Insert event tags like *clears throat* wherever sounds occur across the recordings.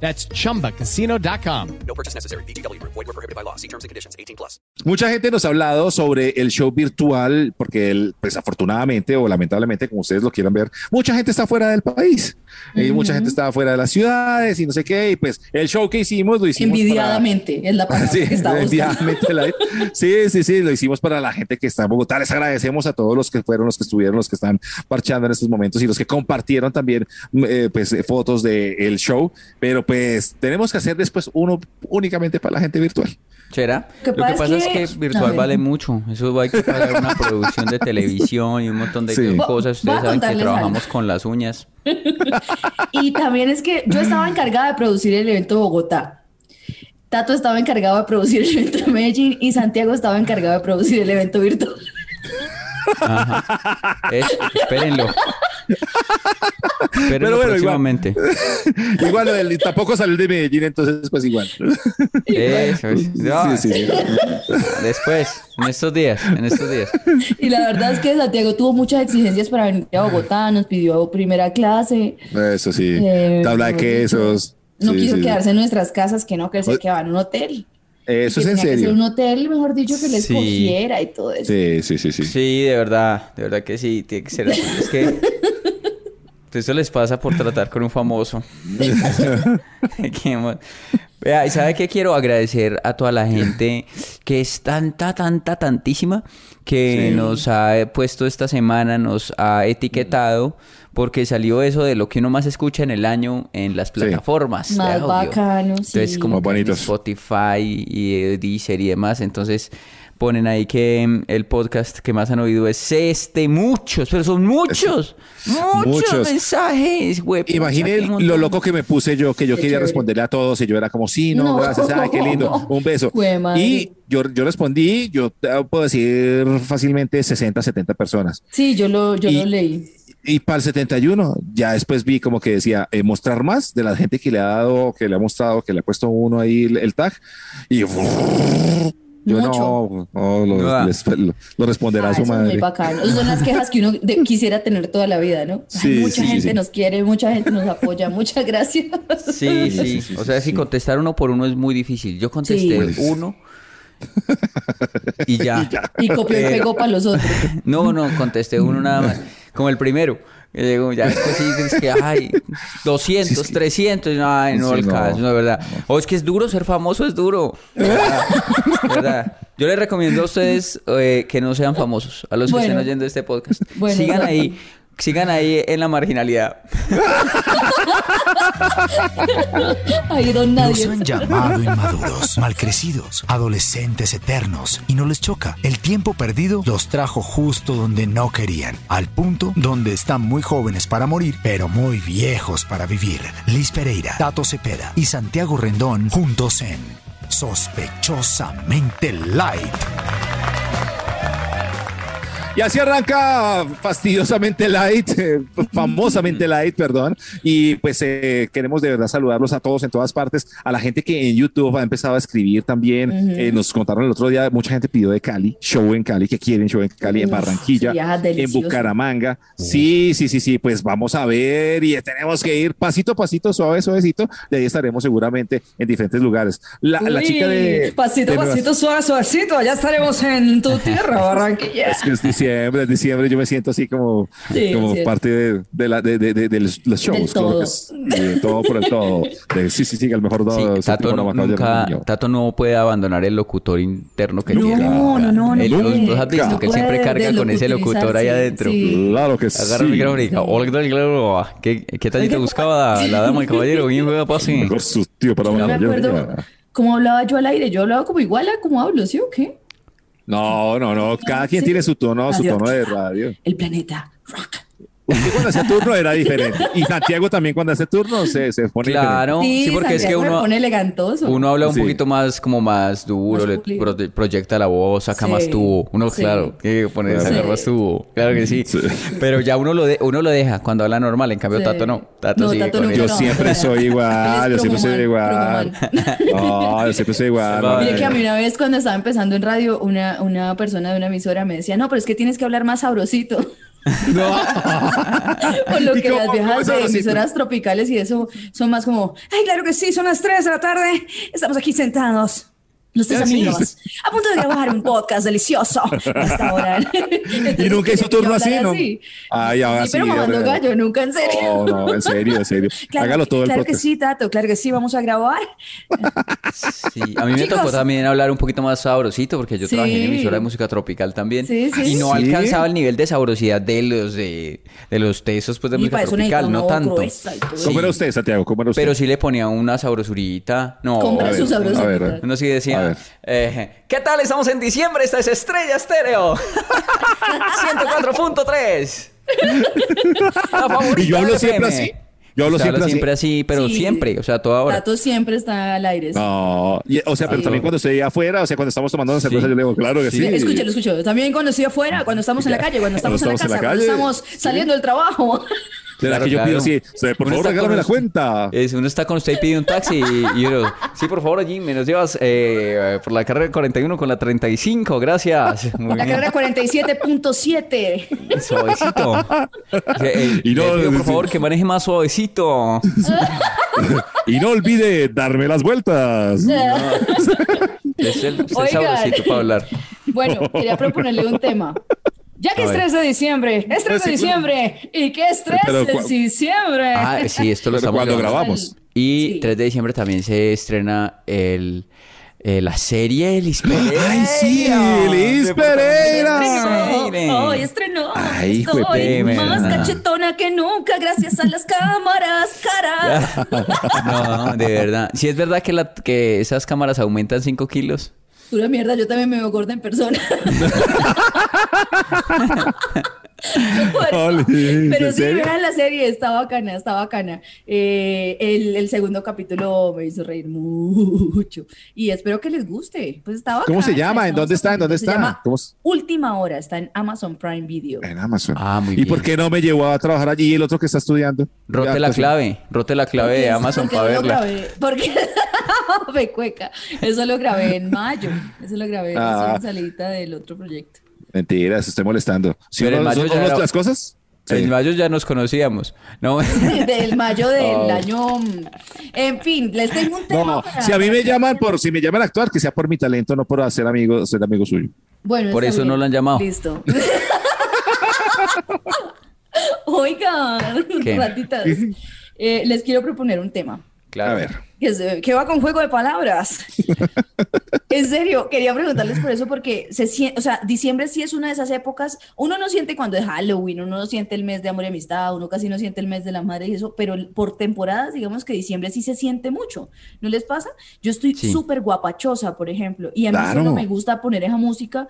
That's chumbacasino.com. No purchase necessary. BGW. Void were prohibited by law. See terms and conditions. 18 plus. Mucha gente nos ha hablado sobre el show virtual, porque el, pues afortunadamente o lamentablemente, como ustedes lo quieran ver, mucha gente está fuera del país y mucha gente está fuera de las ciudades y no sé qué. Y pues el show que hicimos lo hicimos. para- Envidiadamente, es la palabra Sí, que está envidiadamente la- sí, sí, sí, lo hicimos para la gente que está en Bogotá. Les agradecemos a todos los que fueron, los que estuvieron, los que están parchando en estos momentos y los que compartieron también eh, pues, eh, fotos del show. Pero pues tenemos que hacer después uno únicamente para la gente virtual. ¿Será? Lo que Lo que pasa es es que- virtual vale mucho. Eso hay que pagar una producción de televisión y un montón de Sí. cosas. Ustedes saben que trabajamos algo. con las uñas. *laughs* Y también es que yo estaba encargada de producir el evento Bogotá. Tato estaba encargado de producir el evento de Medellín y Santiago estaba encargado de producir el evento virtual. Ajá. Es- espérenlo. *laughs* Pero bueno, próximamente. *laughs* igual el- tampoco salió de Medellín, entonces pues igual. Eso es. No, Sí, sí. Después, en estos días, en estos días. Y la verdad es que Santiago tuvo muchas exigencias para venir a Bogotá, nos pidió primera clase, Eso sí. Eh, Tabla de quesos. no Sí, quiso sí, sí. quedarse en nuestras casas, que no, que él se quedaba en un hotel. Eso es en tenía que ser serio. un hotel, mejor dicho, que le Sí. escogiera y todo eso. Sí, sí, sí, sí. Sí, de verdad, de verdad que sí, tiene que ser así. Es que eso les pasa por tratar con un famoso. *laughs* *laughs* Vea, ¿y sabe qué quiero agradecer a toda la gente que es tanta, tanta, tantísima que Sí. nos ha puesto esta semana, nos ha etiquetado porque salió eso de lo que uno más escucha en el año en las plataformas de Más audio. bacano, sí. Entonces, como bonitos. Spotify y Deezer y demás. Entonces, ponen ahí que mm, el podcast que más han oído es este. Muchos, pero son muchos. Muchos, Muchos. mensajes, güey. Imagine Pucha, qué montón. lo loco que me puse yo, que yo Qué quería chévere. responderle a todos y yo era como, sí, no, No. gracias, ay, qué lindo, *laughs* un beso. Y yo, yo respondí, yo te puedo decir fácilmente 60, 70 personas. Sí, yo lo, yo Y- lo leí. Y para el 71, ya después vi como que decía eh, mostrar más de la gente que le ha dado, que le ha mostrado, que le ha puesto uno ahí el, el tag. Y yo no, no, lo, Ah. les- lo- lo responderá Ah, su eso es muy madre. bacano. Esas son las quejas que uno de- quisiera tener toda la vida, ¿no? Ay, mucha sí, gente sí. nos quiere, mucha gente nos apoya, muchas gracias. Sí, sí, sí, sí, O sea, sí, si sí. contestar uno por uno es muy difícil. Yo contesté Sí. uno y ya. Y copió y Eh, pegó para los otros. *laughs* No, no, contesté uno nada más. Como el primero. Y digo, ya después sí es que, ay, 200, *laughs* Sí, es que- 300. y no, Ay, no, Sí, el no. caso, no verdad. O es que es duro, ser famoso es duro. Verdad, *laughs* verdad. Yo les recomiendo a ustedes eh, que no sean famosos, a los que estén oyendo este podcast. Bueno. sigan ahí, sigan ahí en la marginalidad. Ay, don Nos nadie. han llamado inmaduros, malcrecidos, adolescentes eternos y no les choca. El tiempo perdido los trajo justo donde no querían, al punto donde están muy jóvenes para morir, pero muy viejos para vivir. Liz Pereira, Tato Cepeda y Santiago Rendón juntos en Sospechosamente Light. Y así arranca fastidiosamente light, eh, famosamente *laughs* light, perdón. Y pues eh, queremos de verdad saludarlos a todos en todas partes, a la gente que en YouTube ha empezado a escribir también. Eh, nos contaron el otro día, mucha gente pidió de Cali, show en Cali, que quieren show en Cali, en Uf, Barranquilla, en. Bucaramanga. Sí, sí, sí, sí, pues vamos a ver y tenemos que ir pasito a pasito, suave, suavecito. De ahí estaremos seguramente en diferentes lugares. La, la Uy, chica de... Pasito, Nueva- pasito, suave, suavecito. Ya estaremos en tu *laughs* tierra, Barranquilla. Es que es diciembre, es diciembre, yo me siento así como, Sí, como sí. parte de, de, la, de, de, de- de los, shows. Todo. que es- de todo por el todo. De, sí, sí, sí, el mejor Sí, do, Tato, no- nunca. Tato no puede abandonar el locutor interno que No, tiene. no, no, no Él- los- puede. los has visto No que siempre carga con ese locutor ahí adentro. sí. Claro que sí. Agarra el micrófono y diga, hola, ¿qué ¿Qué, qué tal te buscaba la, la dama y caballero? Bien, juega pase. Mejor su tío para Yo una me acuerdo cómo hablaba yo al aire. Yo hablaba como igual a como hablo, ¿sí o qué? No, no, no. Cada quien tiene su tono, su tono de radio. El planeta rock. Usted cuando hace turno era diferente. Y Santiago también cuando hace turno se, se pone Claro, sí, porque es que uno, pone elegantoso. uno habla un Sí. poquito más como más duro, Más le pro- proyecta la voz, saca Sí, más tubo. Uno, sí. claro, tiene que poner Sí. sacar más tubo. Claro que sí. Pero ya uno lo, de- uno lo deja cuando habla normal. En cambio, Sí. Tato no. Tato No, Tato eso. Yo no. siempre soy igual, yo siempre soy igual. No, yo siempre soy igual. No, Mire que a no. mí una vez cuando estaba empezando en radio, una, una persona de una emisora me decía, no, pero es que tienes que hablar más sabrosito. *laughs* Por lo ¿Y que las viejas de emisoras tropicales y eso son más como, ay, claro que sí, son las 3 de la tarde, estamos aquí sentados. Los tres Ah, amigos, a punto de grabar un podcast delicioso *laughs* hasta ahora. Y nunca hizo turno así, ¿no? Ay, ahora Sí, pero mamando gallo, nunca en serio. No, no, en serio, en serio. *laughs* Claro, Hágalo todo el claro que sí, Tato, claro que sí, vamos a grabar. Sí, a mí me tocó también hablar un poquito más sabrosito porque yo trabajé en emisora de música tropical también Sí, sí. y no Sí. alcanzaba el nivel de sabrosidad de los de, de los textos pues de Y música para eso necesita tropical, no tanto. y todo. ¿Cómo era usted, Santiago? ¿Cómo era usted? Pero sí le ponía una sabrosurita. No, Compra a su ver, sabrosita. a ver. Uno sí decía, ver. eh, ¿qué tal? Estamos en diciembre, esta es Estrella Estéreo. *laughs* 104.3. La favorita Y yo hablo siempre FM. así. Yo hablo siempre así. siempre así, pero Sí. siempre, o sea, toda hora. Tato siempre está al aire. sí. No, y- o sea, pero Sí. también cuando estoy afuera, o sea, cuando estamos tomando una cerveza, Sí. yo le digo, claro que sí. Sí. Escúchalo, escúchalo. También cuando estoy afuera, cuando estamos en la calle, cuando estamos, Cuando en la casa, estamos en la cuando estamos saliendo del trabajo. ¿Será Claro, que yo claro. pido así? Por Uno favor, regálame con la cuenta. Es, uno está con usted y pide un taxi y, y uno, sí, por favor, allí me nos llevas eh, por la carrera 41 con la 35, gracias. *laughs* Muy La bien. carrera 47.7. Suavecito. *laughs* Eh, Y no- pido, por favor, que maneje más suavecito. *laughs* Y no olvide darme las vueltas. Es el, es el sabrosito para hablar. Bueno, quería proponerle un tema. Ya que es ver. 3 de diciembre, es 3 de diciembre. ¿Y qué es 3 Pero de diciembre? Ah, sí, esto lo Pero estamos cuando grabamos. Y Sí. 3 de diciembre también se estrena el, eh, la serie El Pereira. Ay, sí, Elis Pereira. Hoy estrenó. Ay, Estoy perra. más cachetona que nunca gracias a las cámaras, cara. *laughs* No, de verdad. Si es verdad que, la, que esas cámaras aumentan 5 kilos. Pura mierda, yo también me veo gorda en persona. *laughs* Bueno, pero ¿en sí, vean la serie, está bacana, está bacana. Eh, el, el segundo capítulo me hizo reír mucho y espero que les guste. Pues está ¿Cómo se llama? ¿En dónde está? ¿En dónde Se está? Última Hora, está en Amazon Prime Video. En Amazon. Ah, muy ¿Y bien. por qué no me llevó a trabajar allí el otro que está estudiando? Rote Ya, la pues, clave. Rote la clave de Amazon para verla. porque *laughs* *laughs* me cueca. Eso lo grabé en mayo. Eso lo grabé Ah. en salida del otro proyecto. Mentiras, estoy molestando. ¿Sí Pero en no- mayo son- ya son era- las cosas? Sí. En mayo ya nos conocíamos. No. *laughs* Del mayo del Oh. año. En fin, les tengo un tema. No, para- si a mí me llaman por, si me llaman a actuar, que sea por mi talento, no por hacer amigo, ser amigo suyo. Bueno, Por eso no lo han llamado. Listo. *laughs* Oigan, ¿Qué? ratitas. eh, les quiero proponer un tema. Claro. A ver. Que, va con juego de palabras. *laughs* en serio, quería preguntarles por eso, porque se siente, o sea, diciembre sí es una de esas épocas. Uno no siente cuando es Halloween, uno no siente el mes de amor y amistad, uno casi no siente el mes de la madre y eso, pero por temporadas, digamos que diciembre sí se siente mucho. ¿No les pasa? Yo estoy Sí. súper guapachosa, por ejemplo, y a mí Claro. solo me gusta poner esa música.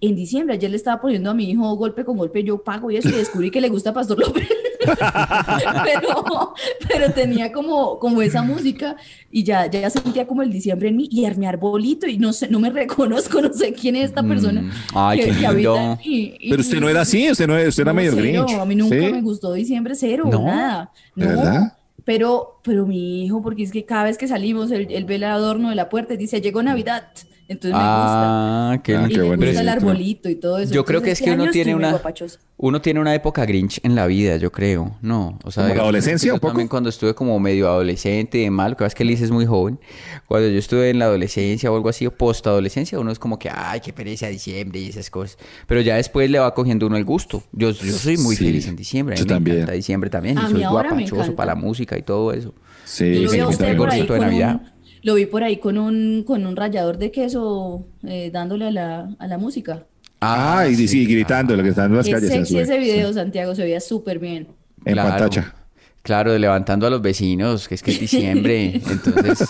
En diciembre, ayer le estaba poniendo a mi hijo golpe con golpe, yo pago y eso, y descubrí que le gusta Pastor López. *laughs* pero, pero tenía como, como esa música y ya, ya sentía como el diciembre en mí y mi arbolito y no sé, no me reconozco, no sé quién es esta persona. Mm, ay, qué lindo. habita aquí. Y- Pero usted no era así, usted, no, usted era no, medio cero, grinch. A mí nunca ¿Sí? me gustó diciembre, cero, ¿No? nada. ¿De No, verdad? Pero, pero mi hijo, porque es que cada vez que salimos, él, él ve el adorno de la puerta y dice, llegó Navidad. Entonces me gusta. Ah, qué Ah, qué me bonito. gusta el arbolito y todo eso. Yo creo Entonces, que es que uno tiene una uno tiene una época Grinch en la vida, yo creo. No, o sea, ¿Como la adolescencia, yo un poco? también cuando estuve como medio adolescente y mal, que es que Liz es muy joven. Cuando yo estuve en la adolescencia o algo así, o post-adolescencia, uno es como que, ay, qué pereza diciembre y esas cosas. Pero ya después le va cogiendo uno el gusto. Yo, yo soy muy Sí, feliz en diciembre. A mí yo me también. encanta diciembre también. Y soy guapachoso para la música y todo eso. Sí, Yo lo sí, sí, usted por ahí gorrito de con un, lo vi por ahí con un, con un rallador de queso eh, dándole a la, a la música. Ah, y sí, gritando, lo que están en las calles. Ese, ese video, Santiago, se veía súper bien. En Claro. pantalla. Claro, levantando a los vecinos, que es que es diciembre, *laughs* entonces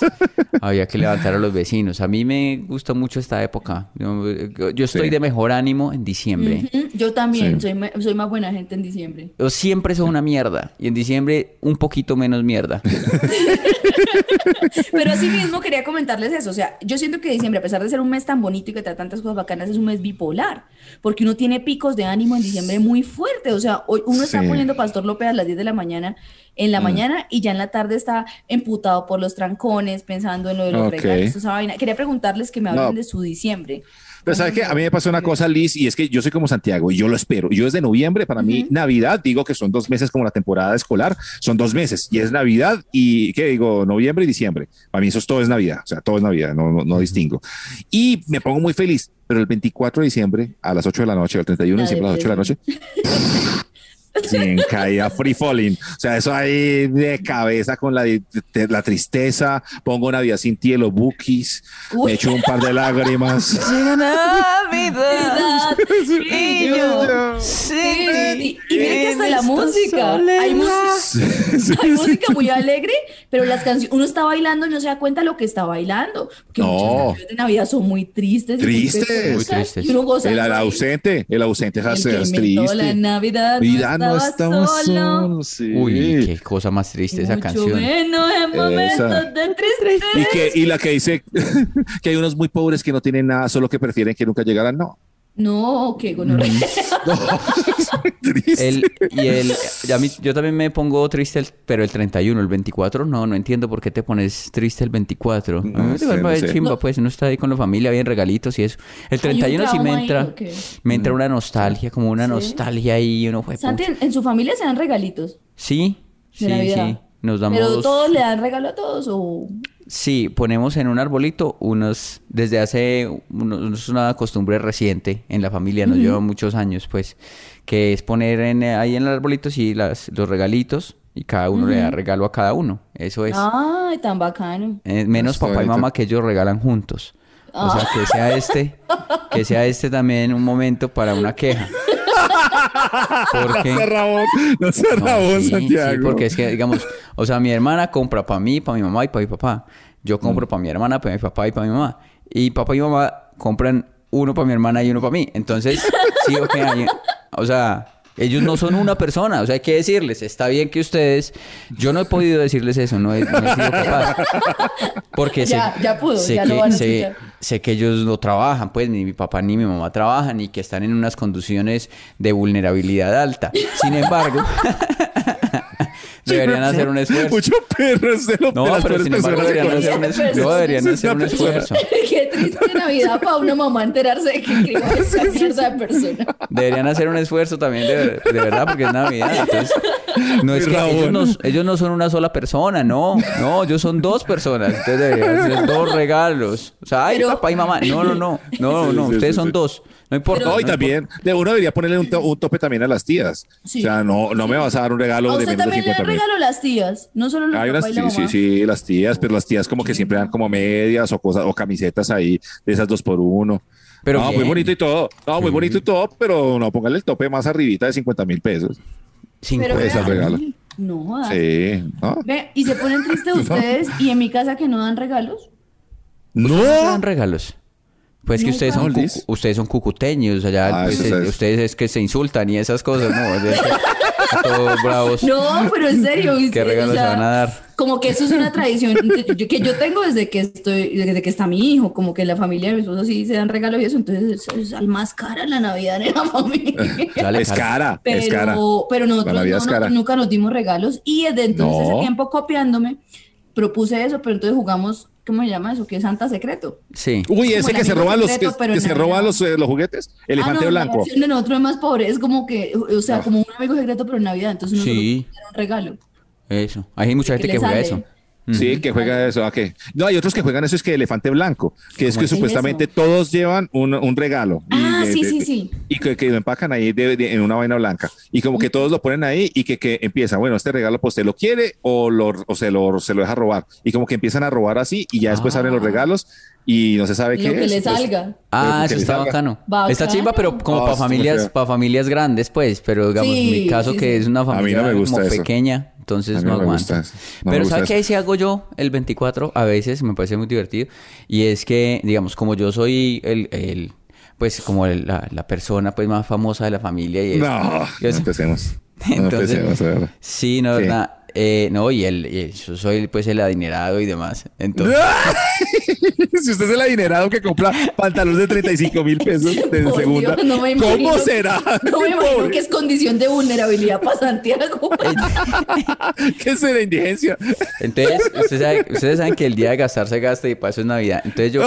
había que levantar a los vecinos. A mí me gusta mucho esta época. Yo, yo estoy Sí. de mejor ánimo en diciembre. Yo también, Sí. soy, soy más buena gente en diciembre. Yo siempre soy una mierda y en diciembre un poquito menos mierda. *laughs* Pero así mismo quería comentarles eso. O sea, yo siento que diciembre, a pesar de ser un mes tan bonito y que trae tantas cosas bacanas, es un mes bipolar. Porque uno tiene picos de ánimo en diciembre muy fuertes. O sea, hoy uno está Sí. poniendo Pastor López a las 10 de la mañana, en la mañana, y ya en la tarde está emputado por los trancones, pensando en lo de los Ok. regalos, esa vaina. Quería preguntarles que me hablen No. de su diciembre. Pero ¿sabes qué? A mí me pasó una cosa, Liz, y es que yo soy como Santiago y yo lo espero. Yo desde noviembre, para mí, Navidad, digo que son dos meses como la temporada escolar, son dos meses y es Navidad y, ¿qué digo? Noviembre y diciembre. Para mí eso es todo es Navidad, o sea, todo es Navidad, no, no, no distingo. Y me pongo muy feliz, pero el 24 de diciembre a las 8 de la noche, el 31 de diciembre a las 8 de la noche, sin caída free falling. O sea, eso ahí de cabeza con la, de- la tristeza, pongo Navidad sin ti de los bookies, Uy. me echo un par de lágrimas. *laughs* Navidad, y *laughs* yo, sí. Y, y mira que hasta la música. Hay, hay música muy alegre, pero las canciones, uno está bailando y no se da cuenta lo que está bailando. Porque No. muchas canciones de Navidad son muy tristes. Tristes. Muy tristes. Y uno goza. El, el ausente, el ausente El es, es inventó la triste. Navidad Vida no estaba solo. solo, sí. Uy, qué cosa más triste esa Mucho canción. menos en momentos Esa. de tristeza. Y, que, y la que dice *laughs* que hay unos muy pobres que no tienen nada, solo que prefieren que nunca llegaran. No. No, qué gonorrea. *laughs* Triste. El, y el, y yo también me pongo triste, el- pero el 31, el 24, no, no entiendo por qué te pones triste el 24. A mí No me sé, parece no sé. chimba, pues uno está ahí con la familia, bien regalitos y eso. El ¿Hay un 31 sí me ahí entra, me entra una nostalgia, como una ¿Sí? nostalgia ahí, uno fue Santi, en, en su familia se dan regalitos Sí, sí, sí. Nos damos. Pero todos le dan regalo a todos o Sí, ponemos en un arbolito unos, desde hace, unos, es una costumbre reciente en la familia, nos lleva muchos años, pues, que es poner en, ahí en el arbolito, sí, las, los regalitos y cada uno le da regalo a cada uno, eso es. Ay, tan bacano. Eh, menos papá y mamá que ellos regalan juntos. O sea, que sea este, que sea este también un momento para una queja. *laughs* *laughs* Porque... No Rabón, no sea No, Rabón, sí, Santiago. sí, porque es que, digamos, o sea, mi hermana compra para mí, para mi mamá y para mi papá. Yo compro para mi hermana, para mi papá y para mi mamá. Y papá y mamá compran uno para mi hermana y uno para mí. Entonces, sí, ok, hay- o sea, ellos no son una persona. O sea, hay que decirles, está bien que ustedes... Yo no he podido decirles eso, no he, no he sido capaz. Porque Ya- sé, ya pudo, sé ya que, lo van a sé, sé que ellos no trabajan, pues ni mi papá ni mi mamá trabajan y que están en unas condiciones de vulnerabilidad alta. Sin embargo, *laughs* deberían hacer un esfuerzo. Mucho perro es de, lo, No, de las pero sin embargo deberían hacer un esfuerzo. No, deberían hacer un esfuerzo. *laughs* Qué triste Navidad para una mamá enterarse de que escribió esa mierda de persona. Deberían hacer un esfuerzo también de, de verdad porque es Navidad. Entonces, no es Muy que ellos no, ellos no son una sola persona, no. No, ellos son dos personas. Entonces deberían ser dos regalos. O sea, ay, Pero- papá y mamá. No, no, no. No, no. sí, Ustedes sí, son sí. dos. No importa. No, y no también de uno debería ponerle un, to- un tope también a las tías. Sí. O sea, no, no me vas a dar un regalo A de menos de también le 50 dan mil. regalo a las tías, no solo los Hay unas papás y la sí, sí, sí, las tías, pero las tías como que siempre dan como medias o cosas o camisetas ahí de esas dos por uno. Pero no, muy bien. bonito y todo. No, muy bonito y todo, pero no póngale el tope más arribita de 50 mil pesos. Cinco Pero Esa vea, regala. No jodas. Sí, ¿no? Ve, y se ponen tristes *laughs* ustedes y en mi casa que no dan regalos. ¿No se dan No. regalos? Pues que ustedes son, ustedes son cucuteños, allá Ah, pues, eh, es. ustedes es que se insultan y esas cosas, ¿no? Es que- Todos bravos. No, pero en serio. ¿Qué usted, regalos o sea, se van a dar? Como que eso es una tradición que yo, tengo desde que estoy, desde que está mi hijo, como que la familia de mi esposo sí se dan regalos y eso, entonces es, es al más cara la Navidad en la familia. *laughs* Dale, Es cara. Pero, es cara. pero nosotros La Navidad no- es cara. no- nunca nos dimos regalos y desde entonces No. ese tiempo copiándome propuse eso, pero entonces jugamos, ¿cómo se llama eso? Que es Santa Secreto. Sí. Uy, ese que se roba los, que, secreto, que se roba los, eh, los juguetes. Elefante ah, no, blanco. La versión de nosotros es más pobre, es como que, o sea, No. como un amigo secreto, pero en Navidad, entonces uno Sí. un regalo. Eso. Hay mucha Que gente le que juega sale. eso. Sí, que juega eso. ¿a qué? No, hay otros que juegan eso, es que elefante blanco, que es ¿Cómo que es supuestamente eso? todos llevan un, un regalo. Y Ah, de- sí, de- sí, de- sí. Y que, que lo empacan ahí de- de- en una vaina blanca. Y como que todos lo ponen ahí y que, que empieza, bueno, este regalo pues usted lo quiere o, lo, o se, lo, se lo deja robar. Y como que empiezan a robar así y ya después Ah. abren los regalos y no se sabe Lo qué que es. le pues, salga. Ah, que eso está salga. bacano. Bacano. Está chimba, pero como Ah, para familias, para familias grandes, pues. Pero digamos, Sí, mi caso sí, que sí. es una no familia me gusta como eso. pequeña, entonces no me Pero gusta ¿sabe eso. qué ahí sí hago yo el 24? A veces me parece muy divertido. Y es que, digamos, como yo soy el, el pues como el- la, la persona pues más famosa de la familia y eso. No, Yo no empecemos. *laughs* No Entonces, empecemos, sí, no, Sí. verdad. Eh, no, y el, y yo soy pues el adinerado y demás. Entonces, *laughs* si usted es el adinerado que compra pantalones de 35 mil pesos de Por segunda, Dios, no me imagino- ¿cómo será? *laughs* No me imagino que es condición de vulnerabilidad para Santiago. *laughs* ¿Qué es la indigencia? entonces usted sabe- ustedes saben que el día de gastar se gasta y para eso es Navidad. Entonces yo...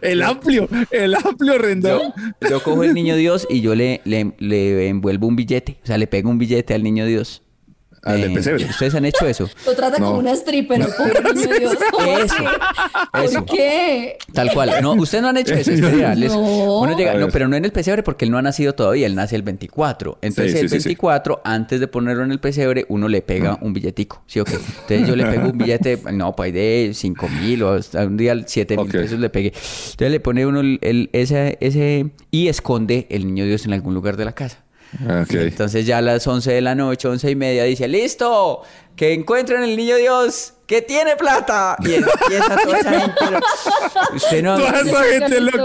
El amplio, el amplio Yo, rendón. yo cojo el niño Dios y yo le, le, le envuelvo un billete. O sea, le pego un billete al niño Dios. Eh, Al del pesebre. ¿Ustedes han hecho eso? *laughs* Lo trata No. como una stripper, niño Dios. *laughs* ¿Cómo Eso, eso. ¿Por qué? Tal cual. No, ustedes no han hecho eso. Es *laughs* real. Es- No. Uno llega, no, pero no en el pesebre porque él no ha nacido todavía. Él nace el 24. Entonces Sí, sí, el sí, sí. 24, antes de ponerlo en el pesebre, uno le pega un billetico. ¿Sí o qué? Entonces yo le pego un billete, no, pues de 5 mil o hasta un día 7 mil pesos le pegué. Entonces le pone uno el, el- ese, ese y esconde el niño Dios en algún lugar de la casa. Ok. Entonces ya a las 11 de la noche, 11 y media, dice, listo, que encuentren el niño Dios, que tiene plata. Y empieza toda esa gente. pero- Usted no, Toda esa gente loco.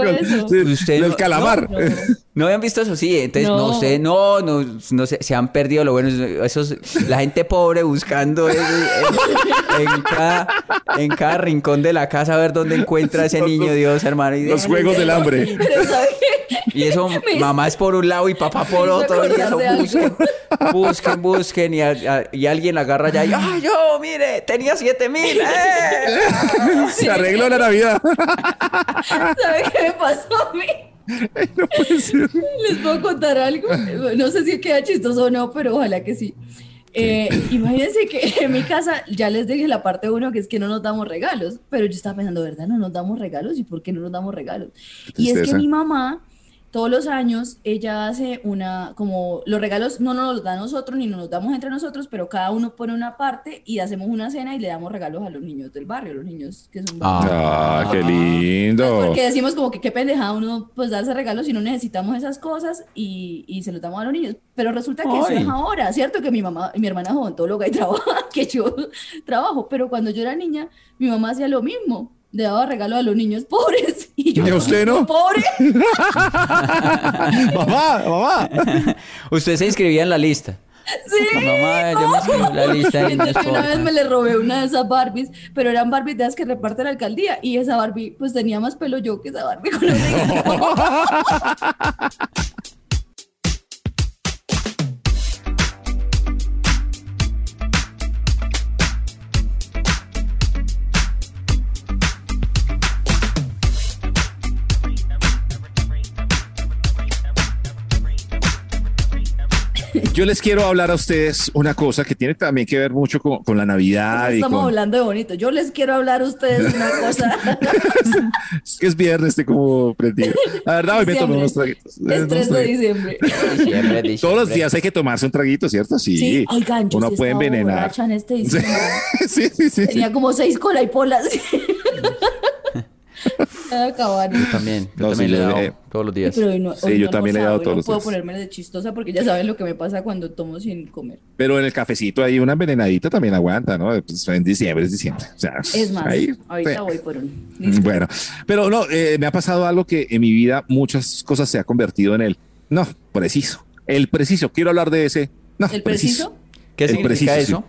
Usted el no- calamar. no, no. no habían visto eso, sí. Entonces, no, No. usted no, no, no se, se han perdido lo bueno. Esos, la gente pobre buscando eso, en, en cada, en cada rincón de la casa a ver dónde encuentra ese Los- niño Dios, hermano. Y, Los juegos del hambre. Y eso, *laughs* Me- mamá es por un lado y papá por otro. Y eso, busquen, busquen, busquen. Y, a- a- y alguien agarra ya y, ¡ay, yo, mire, tenía siete mil! ¡eh! Se arregló la Navidad. *laughs* ¿Sabe qué me pasó a mí? Les puedo contar algo. No sé si queda chistoso o no, pero ojalá que sí. Eh, imagínense que *laughs* en mi casa ya les dije la parte uno que es que no nos damos regalos, pero yo estaba pensando, ¿verdad? No nos damos regalos y por qué no nos damos regalos. Y es que mi mamá todos los años ella hace una, como los regalos no nos los da a nosotros ni nos los damos entre nosotros, pero cada uno pone una parte y hacemos una cena y le damos regalos a los niños del barrio, los niños que son Ah, qué pues lindo. porque decimos como que qué pendejada uno pues darse regalos si no necesitamos esas cosas y, y se los damos a los niños. Pero resulta que eso es ahora, ¿cierto? Que mi mamá, mi hermana es odontóloga y *laughs* trabaja, que yo trabajo. Pero cuando yo era niña, mi mamá hacía lo mismo. Le daba regalos a los niños pobres. *laughs* Y yo, ¿Y a usted no? ¿Pobre? *laughs* mamá, mamá. *laughs* Usted se inscribía en la lista. Sí. Mamá, yo me inscribí en la lista de Entonces una vez me le robé una de esas Barbies, pero eran Barbies de las que reparte la alcaldía. Y esa Barbie, pues tenía más pelo yo que esa Barbie con los Yo les quiero hablar a ustedes una cosa que tiene también que ver mucho con, con la Navidad Estamos con... hablando de bonito. Yo les quiero hablar a ustedes una *laughs* cosa. Es que es viernes, estoy como prendido. La verdad, hoy me tomé unos traguitos. Es Unos 3 de *laughs* diciembre. Diciembre, Todos los días hay que tomarse un traguito, ¿cierto? Sí. Sí, oigan, yo Uno sí puede envenenar. en este. *laughs* Sí, sí, sí. Tenía como seis cola *laughs* y polas. Acabar. También, yo No, también sí, le he yo, dado eh, todos los días. Pero hoy no, Sí, hoy yo no también le he dado todos los No puedo días. ponerme de chistosa porque ya saben lo que me pasa cuando tomo sin comer. Pero en el cafecito hay una envenenadita también aguanta, ¿no? Pues en diciembre, es diciembre. O sea, Es más, ahí, ahorita sí. voy por un. Mm, Bueno, pero no, eh, me ha pasado algo que en mi vida muchas cosas se ha convertido en el no, preciso. El preciso, quiero hablar de ese. No, ¿El preciso? ¿Qué el significa preciso, eso?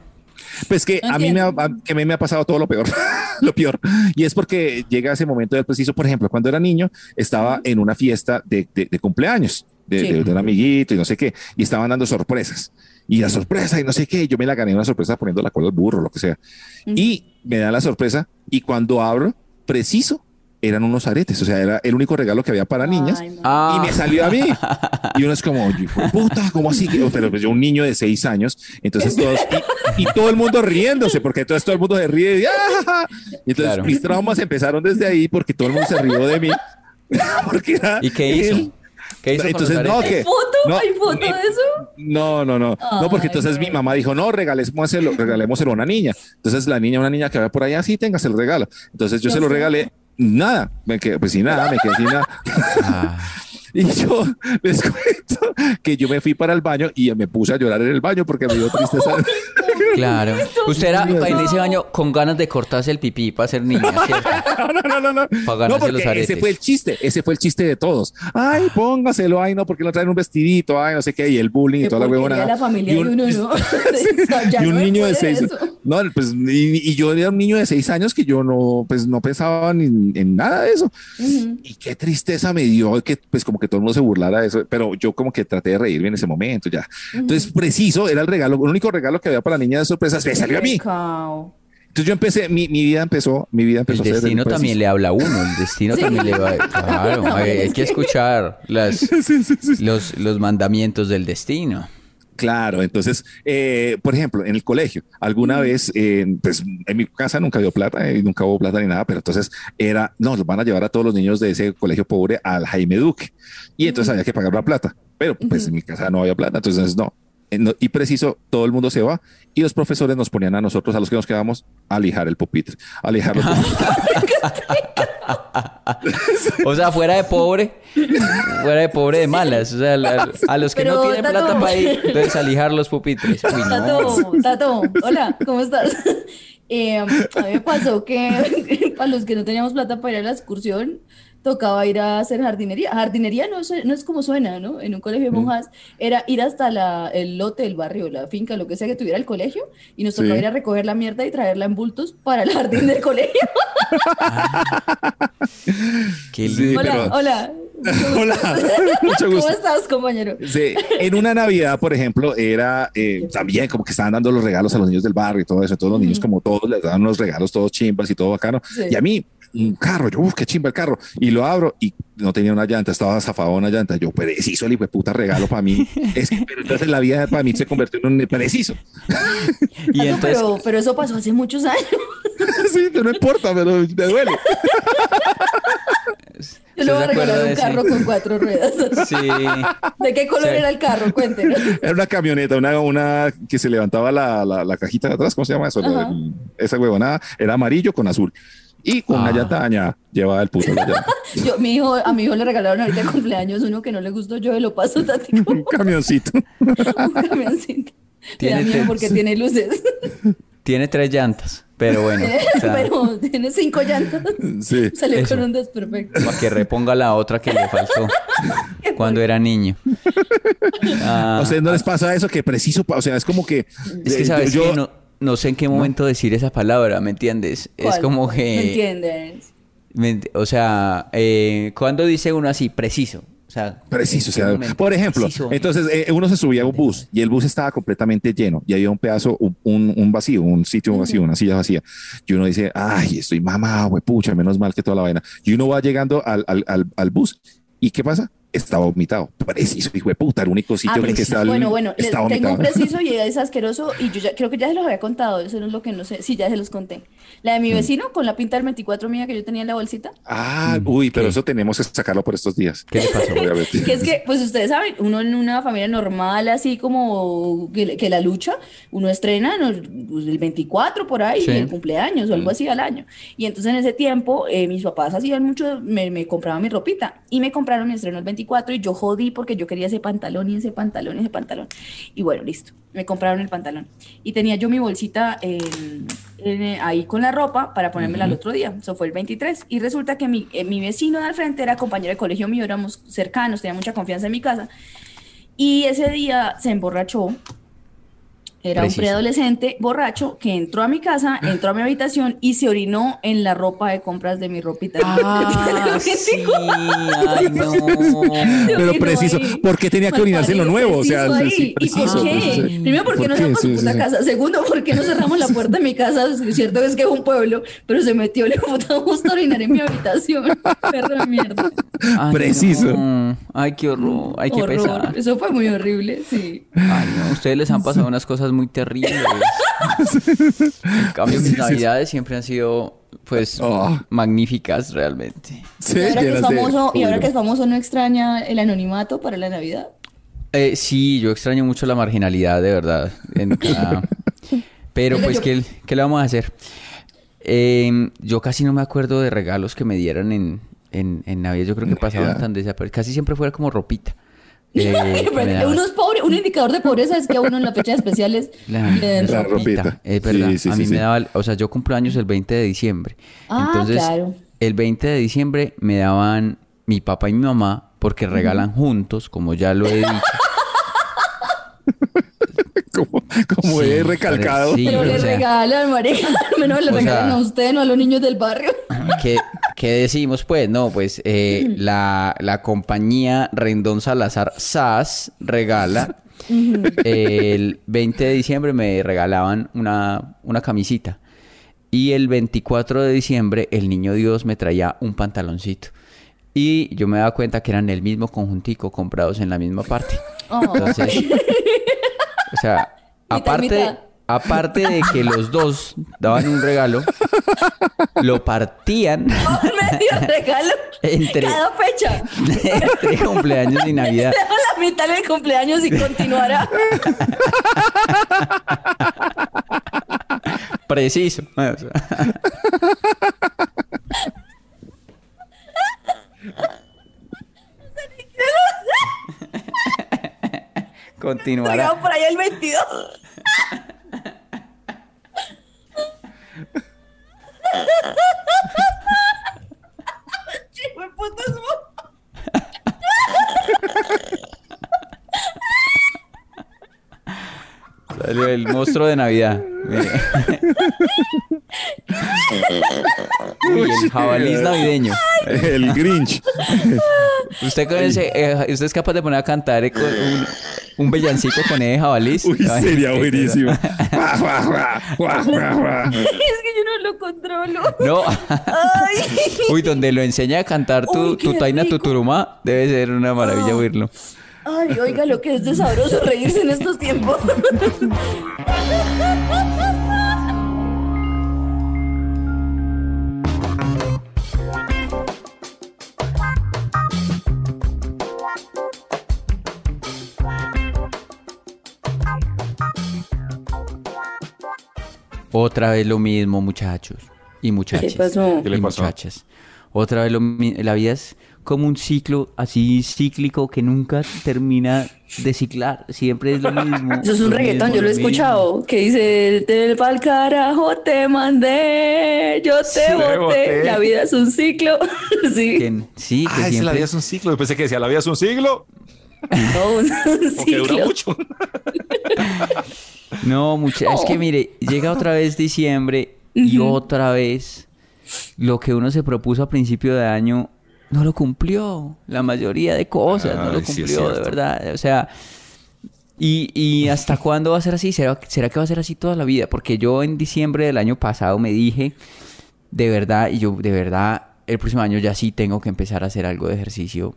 Pues que No a mí me ha, a- que me, me ha pasado todo lo peor, *laughs* lo peor. Y es porque llega ese momento del preciso. Por ejemplo, cuando era niño, estaba en una fiesta de, de- de cumpleaños de, Sí. de- de un amiguito y no sé qué, y estaban dando sorpresas. Y la sorpresa y no sé qué, yo me la gané una sorpresa poniendo la cola al burro, lo que sea. Y me dan la sorpresa y cuando abro, preciso, eran unos aretes. O sea, era el único regalo que había para niñas. Ay, no. Y me salió a mí. *laughs* Y uno es como, puta, ¿cómo así? que-?" Pero pues yo, un niño de seis años, entonces *laughs* todos, y, y todo el mundo riéndose, porque entonces todo el mundo se ríe. Y, ¡ah! Y entonces Claro. mis traumas empezaron desde ahí, porque todo el mundo se rió de mí. *laughs* Porque era ¿Y qué hizo? el- ¿Qué hizo Entonces, no, que. ¿Hay foto? no, ¿Hay foto ni- de eso? No, no, no. no, porque Ay, entonces no. mi mamá dijo, no, regalémoselo, regalémoselo a una niña. Entonces la niña, una niña que va por allá, sí, tengas el regalo. Entonces yo ¿Qué se lo regalé. Nada, me quedé, pues sin nada, me quedé sin nada. Ah, Y yo *laughs* les cuento que yo me fui para el baño y me puse a llorar en el baño porque me dio tristeza. *laughs* Claro. Usted era en ese baño con ganas de cortarse el pipí para ser niña, *laughs* ¿cierto? No, no, no, no. Para No, ganarse porque los aretes. ese fue el chiste, ese fue el chiste de todos. Ay, póngaselo, ay, no, porque no traen un vestidito, ay, no sé qué, y el bullying y toda la huevona. la familia de uno, ¿no? Ya y un no niño de seis eso. no pues y, y yo era un niño de seis años que yo no pues no pensaba ni en nada de eso y qué tristeza me dio que pues como que todo el mundo se burlara de eso pero yo como que traté de reírme en ese momento ya. Entonces preciso era el regalo el único regalo que había para la niña de sorpresas me salió a mí entonces yo empecé mi, mi vida empezó mi vida El empezó a ser destino también le habla a uno, el destino Sí. también le va... *laughs* Claro, No, hay, hay que que- escuchar las, *laughs* Los, los mandamientos del destino. Claro, entonces, eh, por ejemplo, en el colegio, alguna vez, eh, pues en mi casa nunca dio plata y nunca hubo plata ni nada, pero entonces era, no, los van a llevar a todos los niños de ese colegio pobre al Jaime Duque y entonces había que pagar la plata, pero pues en mi casa no había plata, entonces no. Y preciso, todo el mundo se va y los profesores nos ponían a nosotros, a los que nos quedamos, a lijar el pupitre, a lijar los pupitres. *laughs* O sea, fuera de pobre, fuera de pobre de malas. O sea, a los que no tienen Tato. plata para ir, entonces a lijar los pupitres. Uy, no. Tato, Tato, hola, ¿cómo estás? *laughs* Eh, a mí me pasó que *laughs* para los que no teníamos plata para ir a la excursión, tocaba ir a hacer jardinería. Jardinería no, es- no es como suena, ¿no? En un colegio de monjas era ir hasta la, el lote, el barrio, la finca, lo que sea que tuviera el colegio, y nos tocaba Sí. ir a recoger la mierda y traerla en bultos para el jardín del colegio. *laughs* Qué Sí, lindo. hola, pero- hola. Hola, mucho ¿Cómo gusto. estás, compañero? Sí, en una Navidad, por ejemplo, era eh, también como que estaban dando los regalos a los niños del barrio y todo eso. Todos los niños, como todos, les daban unos regalos todos chimbas y todo bacano. Sí. Y a mí, un carro, yo, uff, qué chimba el carro. Y lo abro y no tenía una llanta, estaba zafado una llanta. Yo, preciso, el hijo de puta regalo para mí. *laughs* Es que, pero entonces la vida para mí se convirtió en un preciso. *laughs* Y Tato, entonces, pero, pero eso pasó hace muchos años. *laughs* sí, pero no importa, pero me duele. Yo le voy a ¿Se acuerda regalar de un ese? carro con cuatro ruedas. sí. ¿De qué color Sí. era el carro? Cuéntenos. Era una camioneta, una, una que se levantaba la, la, la cajita de atrás, ¿cómo se llama eso? Esa huevonada era amarillo con azul. Y con una Ah. llanta dañada, llevaba el puto. *laughs* Yo, mi hijo, a mi hijo le regalaron ahorita de cumpleaños uno que no le gustó, yo lo paso tático, *laughs* un camioncito. *laughs* un camioncito. Tiene da miedo tres. porque tiene luces, Tiene tres llantas, pero bueno. o sea, pero tiene cinco llantas. Sí. Salió Eso. con un desperfecto. para que reponga la otra que le faltó cuando era niño. Ah, ¿A ustedes no les pasa eso que preciso? O sea, es como que. es que eh, sabes yo- que no, no sé en qué momento decir esa palabra, ¿me entiendes? Es como ¿Me que... entiendes? me ent- o sea, eh, cuando dice uno así, preciso. O sea, Preciso, o ¿en qué sea, por ejemplo, Preciso. entonces eh, uno se subía a un bus y el bus estaba completamente lleno y había un pedazo, un, un- un vacío, un sitio vacío, una silla vacía. Y uno dice, ay, estoy mamado, pucha, menos mal que toda la vaina. Y uno va llegando al, al, al, al bus y ¿qué pasa? Estaba vomitado. Preciso, hijo de puta, el único sitio Ah, en el que el, Bueno, bueno, está tengo vomitado. un preciso y *laughs* es asqueroso y yo ya creo que ya se los había contado, eso no es lo que no sé, sí, ya se los conté. La Mm. de mi vecino con la pinta del 24 mía que yo tenía en la bolsita. Ah, uy, pero ¿Qué? eso tenemos que sacarlo por estos días. ¿Qué le pasó? *laughs* Que es que, pues ustedes saben, uno en una familia normal, así como que, que la lucha, uno estrena no, pues, el 24 por ahí, Sí. el cumpleaños o algo así al año. Y entonces en ese tiempo, eh, mis papás hacían mucho, me, me compraban mi ropita y me compraron mi estreno el 24 y yo jodí porque yo quería ese pantalón y ese pantalón y ese pantalón. Y bueno, listo, me compraron el pantalón. Y tenía yo mi bolsita en- en, eh, ahí con la ropa para ponérmela al otro día. Eso fue el 23. Y resulta que mi, eh, mi vecino de al frente era compañero de colegio mío, éramos cercanos, tenía mucha confianza en mi casa. Y ese día se emborrachó. Era Preciso. un preadolescente borracho que entró a mi casa, entró a mi habitación y se orinó en la ropa de compras de mi ropita. Ah, *laughs* sí, ay, no. Pero preciso, ahí. ¿por qué tenía que orinarse en lo nuevo? O sea, preciso sí, preciso, ¿Y por qué? preciso. Primero, porque ¿Por no qué? cerramos Sí, su puta sí, sí. casa. Segundo, porque no cerramos la puerta de mi casa. Es cierto es que es un pueblo, pero se metió, *laughs* le puta gusto orinar en mi habitación. Perro de mierda. Ay, Preciso. no. Ay, qué horror. Ay, qué Horror. pesar. Eso fue muy horrible, sí. Ay, no, a ustedes les han pasado unas cosas muy terribles. *laughs* En cambio, mis navidades siempre han sido, pues, Oh. magníficas realmente. Sí, Y ahora, que es de famoso, y ahora júbilo. que es famoso, ¿no extraña el anonimato para la Navidad? Eh, sí, yo extraño mucho la marginalidad, de verdad. en *laughs* cada- Pero pues, ¿qué, qué le vamos a hacer? Eh, yo casi no me acuerdo de regalos que me dieran en, En, en Navidad yo creo que pasaban tan desapercibidos. Casi siempre fuera como ropita. *laughs* eh, un indicador de pobreza es que a uno en las fechas especiales *laughs* La, le den la La ropita. ropita. Es verdad. Sí, sí, a sí, mí me sí. daba, o sea, yo cumplo años el 20 de diciembre. Ah, Entonces, claro. el 20 de diciembre me daban mi papá y mi mamá porque regalan juntos, como ya lo he dicho. *laughs* Como, como Sí, he recalcado. sí, Pero o le sea, regalan, marica, *laughs* al menos le regalan sea- a usted, no a los niños del barrio. ¿Qué, qué decimos pues? No, pues eh, *clears throat* la, la compañía Rendón Salazar SAS regala. *laughs* el 20 de diciembre me regalaban una, una camisita. Y el 24 de diciembre el niño Dios me traía un pantaloncito. Y yo me daba cuenta que eran el mismo conjuntico comprados en la misma parte. Oh. Entonces, o sea, *laughs* aparte, aparte de que los dos daban un regalo, lo partían *laughs* Medio *laughs* regalo Entre- cada fecha. entre cumpleaños y Navidad. Deja la mitad del cumpleaños y continuará. Preciso. *laughs* Continuará. Por ahí el 22. Hijo de puta, es mo- Salió el monstruo de Navidad. Uy, el jabalí navideño. El Grinch. ¿Usted, con ese, eh, ¿Usted es capaz de poner a cantar eh, con un, un bellancico con ese jabalí? Uy, sería buenísimo. *laughs* Que yo no lo controlo. No. Ay. *laughs* Uy, donde lo enseña a cantar tu, Uy, tu taina rico. tuturumá, debe ser una maravilla oírlo. Ay, oiga, lo que es de sabroso reírse en estos tiempos. *laughs* Otra vez lo mismo, muchachos y muchachas. ¿Qué pasó? ¿Qué le y pasó? muchachas. Otra vez lo mi- La vida es como un ciclo así cíclico que nunca termina de ciclar. Siempre es lo mismo. Eso es un reggaetón, mismo, yo lo he mismo. escuchado. Que dice, del pa'l carajo te mandé, yo te Sí, boté. boté. La vida es un ciclo. *laughs* sí. Que- sí, que Ah, esa la siempre... vida es un ciclo. Yo pensé que decía la vida es un siglo. *laughs* No, un, *laughs* un Porque dura ciclo. mucho. No, mucha... es que mire, llega otra vez diciembre y otra vez lo que uno se propuso a principio de año no lo cumplió. La mayoría de cosas no lo sí, cumplió, de verdad. O sea, ¿y, y hasta *laughs* cuándo va a ser así? ¿Será, ¿Será que va a ser así toda la vida? Porque yo en diciembre del año pasado me dije, de verdad, y yo de verdad, el próximo año ya sí tengo que empezar a hacer algo de ejercicio.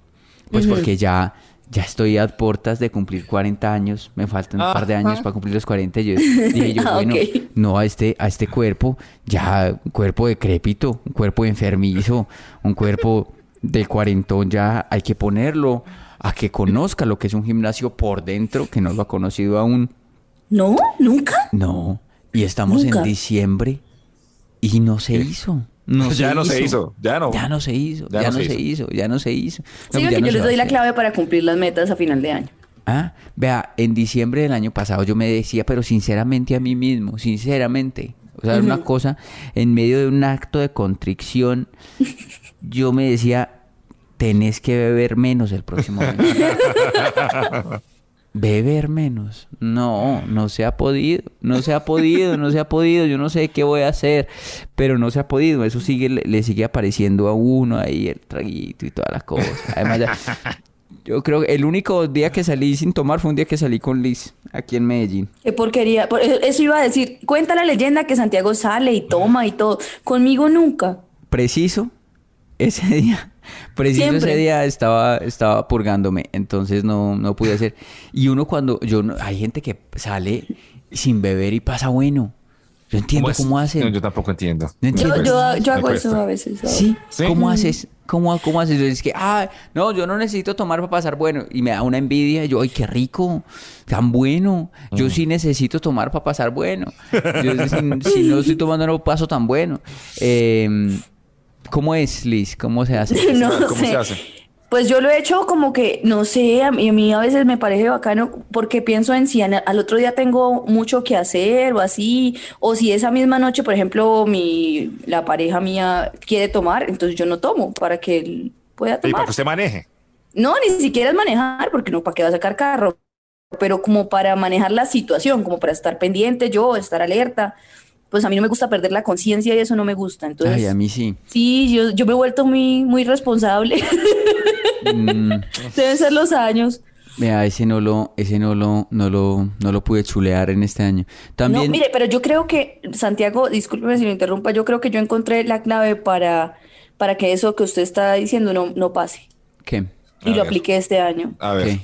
Pues porque ya, ya estoy a puertas de cumplir 40 años. Me faltan un par de años para cumplir los 40. y Yo *laughs* dije yo, Ah, bueno, no a este, a este cuerpo, ya un cuerpo decrépito, un cuerpo enfermizo, un cuerpo del cuarentón, ya hay que ponerlo a que conozca lo que es un gimnasio por dentro, que no lo ha conocido aún. No, nunca. No, y estamos Nunca. en diciembre y no se hizo. No *laughs* Ya no se hizo, ya no. Ya no se hizo, ya, no, se hizo. ya no se hizo. No, ya que no yo se les va a doy la clave para cumplir las metas a final de año. Ah, vea, en diciembre del año pasado yo me decía, pero sinceramente a mí mismo, sinceramente, o sea, era una cosa, en medio de un acto de contrición, *laughs* yo me decía, tenés que beber menos el próximo año. *laughs* beber menos. No, no se ha podido, no se ha podido, no se ha podido, yo no sé qué voy a hacer, pero no se ha podido, eso sigue, le, le sigue apareciendo a uno ahí el traguito y todas las cosas. Además, ya- yo creo que el único día que salí sin tomar fue un día que salí con Liz, aquí en Medellín. Qué porquería. Por- e, Eso iba a decir. Cuenta la leyenda que Santiago sale y toma y todo. Conmigo nunca. Preciso, ese día, preciso Siempre. ese día estaba, estaba purgándome, entonces no, no pude hacer. Y uno cuando, yo no- hay gente que sale sin beber y pasa bueno. Yo entiendo es? cómo, hacen. No, yo tampoco entiendo. No entiendo. Yo, yo, hago eso a veces. ¿sabes? Sí, Sí. ¿cómo haces? ¿Cómo, ¿Cómo haces? Yo es que, ah, no, yo no necesito tomar para pasar bueno. Y me da una envidia. Yo, ay, qué rico, tan bueno. Yo sí necesito tomar para pasar bueno. Yo, *laughs* si, si no estoy tomando, no paso tan bueno. Eh, ¿Cómo es, Liz? ¿Cómo se hace? *laughs* no ¿Cómo sé. se hace? Pues yo lo he hecho como que, no sé, a mí, a mí a veces me parece bacano porque pienso en si al otro día tengo mucho que hacer o así, o si esa misma noche, por ejemplo, mi, la pareja mía quiere tomar, entonces yo no tomo para que él pueda Y para tomar. que usted maneje. No, ni siquiera es manejar, porque no, ¿para qué va a sacar carro? Pero como para manejar la situación, como para estar pendiente yo, estar alerta, pues a mí no me gusta perder la conciencia y eso no me gusta. Entonces, Ay, a mí sí. sí, yo, yo me he vuelto muy, muy responsable. Mm, *laughs* Deben ser los años. vea, ese no lo, ese no lo, no lo, no lo pude chulear en este año. También, No, mire, pero yo creo que, Santiago, discúlpeme si lo interrumpa, yo creo que yo encontré la clave para, para que eso que usted está diciendo no, no pase. ¿qué? Y A lo ver. apliqué este año. A ver. ¿Qué?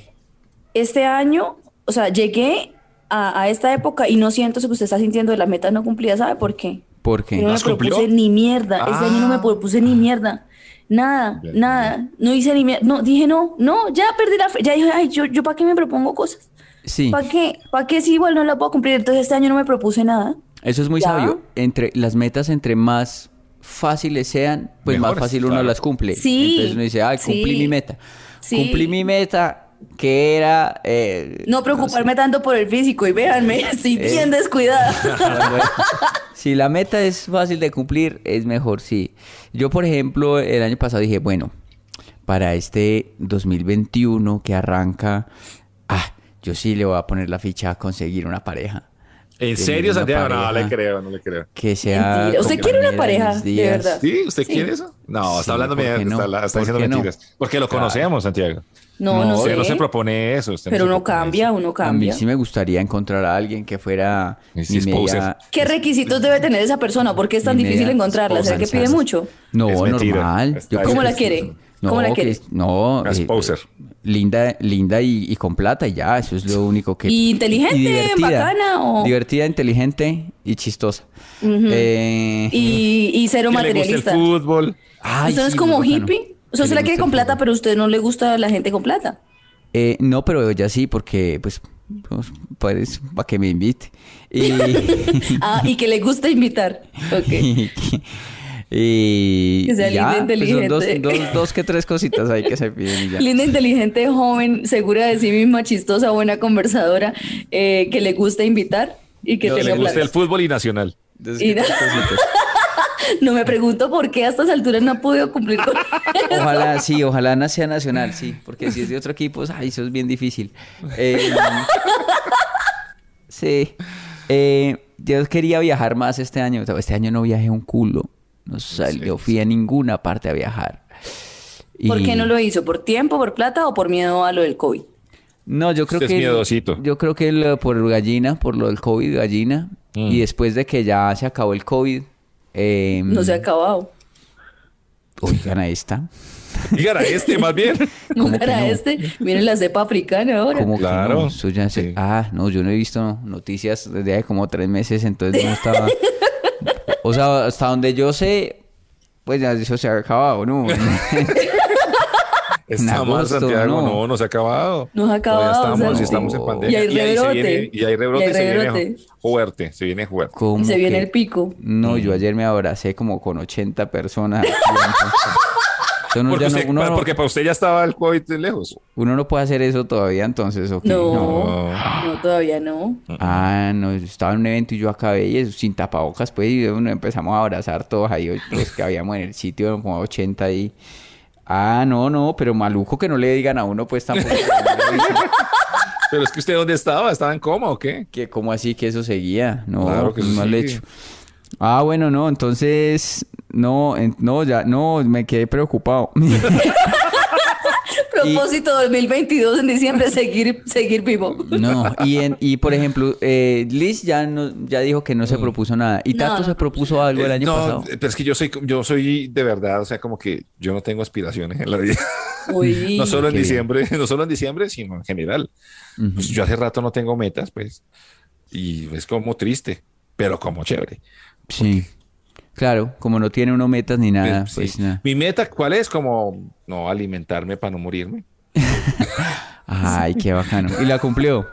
Este año, o sea, llegué a, a esta época y no siento eso que usted está sintiendo de las metas no cumplidas, ¿sabe por qué? ¿Por qué? Yo no me propuse ni mierda. Este año no me Ah. propuse ni mierda. Nada, nada. No hice ni mierda. No, dije no, no, ya perdí la fe. Ya dije, ay, yo, yo para qué me propongo cosas. Sí, ¿Para qué? ¿Para qué si igual no la puedo cumplir? Entonces este año no me propuse nada. eso es muy ¿Ya? sabio. Entre las metas, entre más fáciles sean, pues más fácil uno claro. las cumple. Sí, Entonces uno dice, ay, cumplí sí, mi meta. sí. Cumplí mi meta, que era... eh, No preocuparme tanto por el físico y véanme, *laughs* estoy bien descuidada. *laughs* Si la meta es fácil de cumplir, es mejor, sí. Yo, por ejemplo, el año pasado dije, bueno, para este 2021 que arranca, ah, yo sí le voy a poner la ficha a conseguir una pareja. ¿En serio, Santiago? No, le creo, no le creo. Que sea... Mentira. ¿Usted quiere una pareja, de verdad? ¿Sí? ¿Usted Sí. quiere eso? No, Sí, está hablando ¿por qué mierda, no? está, está ¿Por diciendo qué no? mentiras. Porque lo Claro. conocemos, Santiago. No, no, Usted sé. no se propone eso. Pero uno cambia, eso. uno A mí cambia. sí me gustaría encontrar a alguien que fuera mi media-. ¿Qué requisitos debe tener esa persona? ¿Por qué es tan difícil encontrarla? ¿Será que pide mucho? No, Es mentira. normal. ¿Cómo la quiere? No, ¿Cómo la que quiere? es- no, Es eh, poser. linda, linda y, y con plata y ya, eso es lo único que. ¿Y inteligente, bacana o- Divertida, inteligente y chistosa. Eh, Y, y cero Que le guste el materialista. fútbol. ay, ¿Usted no es sí, como hippie? O sea, Que usted la quiere con plata, pero a usted no le gusta la gente con plata. Eh, no, pero ella sí, porque pues, pues pues, para que me invite. Y, *laughs* Ah, y que le gusta invitar. Ok. *laughs* y, Que sea y ya, linda, pues, son dos, inteligente. dos, dos que tres cositas ahí que se *laughs* piden y ya. Linda, inteligente, joven, segura de sí misma, chistosa, buena conversadora, eh, que le gusta invitar y que Que le plata. el fútbol y nacional. Y *laughs* na-. No me pregunto por qué a estas alturas no ha podido cumplir con *laughs* Ojalá, sí, ojalá sea nacional, sí, porque si es de otro equipo, ay, eso es bien difícil. Eh, sí, eh, yo quería viajar más este año, este año no viajé un culo, no salió, fui a ninguna parte a viajar. ¿Por qué no lo hizo? ¿Por tiempo, por plata o por miedo a lo del COVID? No, yo creo Usted es que... miedosito. Yo creo que lo- por gallina, por lo del COVID, gallina, Mm. y después de que ya se acabó el COVID... eh, No se ha acabado. Oigan a esta. Digan a este más bien. *laughs* ¿Cómo que no? este. Miren la cepa africana ahora. Como Claro. que no, eso ya se- Sí. Ah, no, yo no he visto noticias desde hace como tres meses, entonces no estaba... *laughs* o sea, hasta donde yo sé, pues ya eso se ha acabado, ¿no? *laughs* Está mal, agosto, Santiago. no. No, no se ha acabado. No se ha acabado, Todavía estamos, y estamos en Y pandemia. hay ahí se rebrote. viene- Y hay rebrote. Y hay y se viene rebrote. fuerte. Se viene fuerte. ¿Cómo Y se viene que- el pico. No, Mm. yo ayer me abracé como con 80 personas. *laughs* Porque, ya no- usted- uno, no, porque para usted ya estaba el COVID lejos. uno no puede hacer eso todavía, entonces. No, no, todavía no. Ah, no, estaba en un evento y yo acabé y eso, sin tapabocas, pues, y bueno, empezamos a abrazar todos ahí, los *laughs* que habíamos en el sitio, como 80 ahí. Ah, no, no, pero maluco que no le digan a uno, pues tampoco. *laughs* Pero es que usted dónde estaba, estaba en coma o qué? que ¿Cómo así que eso seguía? No, Claro que no le sigue. hecho. Ah, bueno, no, entonces, no, en- no, ya, no, me quedé preocupado. *laughs* Propósito 2022 en diciembre, *laughs* seguir, seguir vivo. No, y, en, y por ejemplo, eh, Liz ya, no, ya dijo que no se propuso nada. ¿Y No, Tato no se propuso algo el Eh, año no, pasado? pero es que yo soy, yo soy de verdad, o sea, como que yo no tengo aspiraciones en la vida. Uy. *laughs* no solo en qué bien. diciembre, no solo en diciembre, sino en general. Pues yo hace rato no tengo metas, pues, y es como triste, pero como chévere. Sí. Claro, como no tiene uno metas ni nada, Sí. pues nada. Mi meta, ¿cuál es? Como no alimentarme para no morirme. *laughs* Ay, qué bacano. Y la cumplió.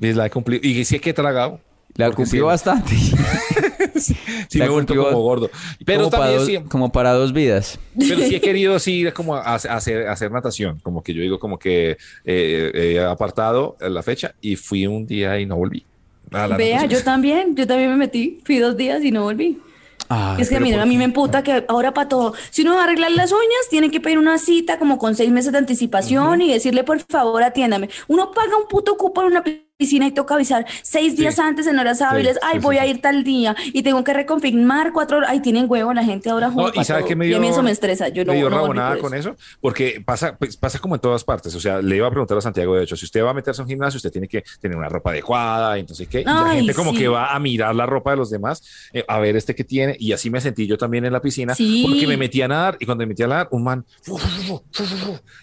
Y la he cumplido. Y sí que he tragado. La cumplió sí. bastante. *laughs* sí, *laughs* sí La me he vuelto como gordo. Pero como, para también dos, sí, como para dos vidas. pero sí he querido sí ir como a, a hacer, a hacer natación. Como que yo digo como que eh, he apartado la fecha y fui un día y no volví. A la Vea, natación. yo también, yo también me metí, fui dos días y no volví. Ah, es que mira, ¿por a mí me emputa que ahora para todo, si uno va a arreglar las uñas, tiene que pedir una cita como con seis meses de anticipación y decirle, por favor, atiéndame. Uno paga un puto cupo en una piscina y toca avisar seis días Sí. antes en horas hábiles, sí, ay, sí, voy a ir tal día y tengo que reconfirmar cuatro horas. Ay, tienen huevo la gente ahora No, junto y a sabe todo. que me Y dio, a mí eso me estresa. Yo no, me dio no rabonada por con eso, porque pasa, pues, pasa como en todas partes. O sea, le iba a preguntar a Santiago, de hecho, si usted va a meterse a un gimnasio, usted tiene que tener una ropa adecuada, y entonces qué. Y la Ay, gente como que va a mirar la ropa de los demás, eh, a ver este que tiene, y así me sentí yo también en la piscina, porque me metí a nadar, y cuando me metí a nadar, un man,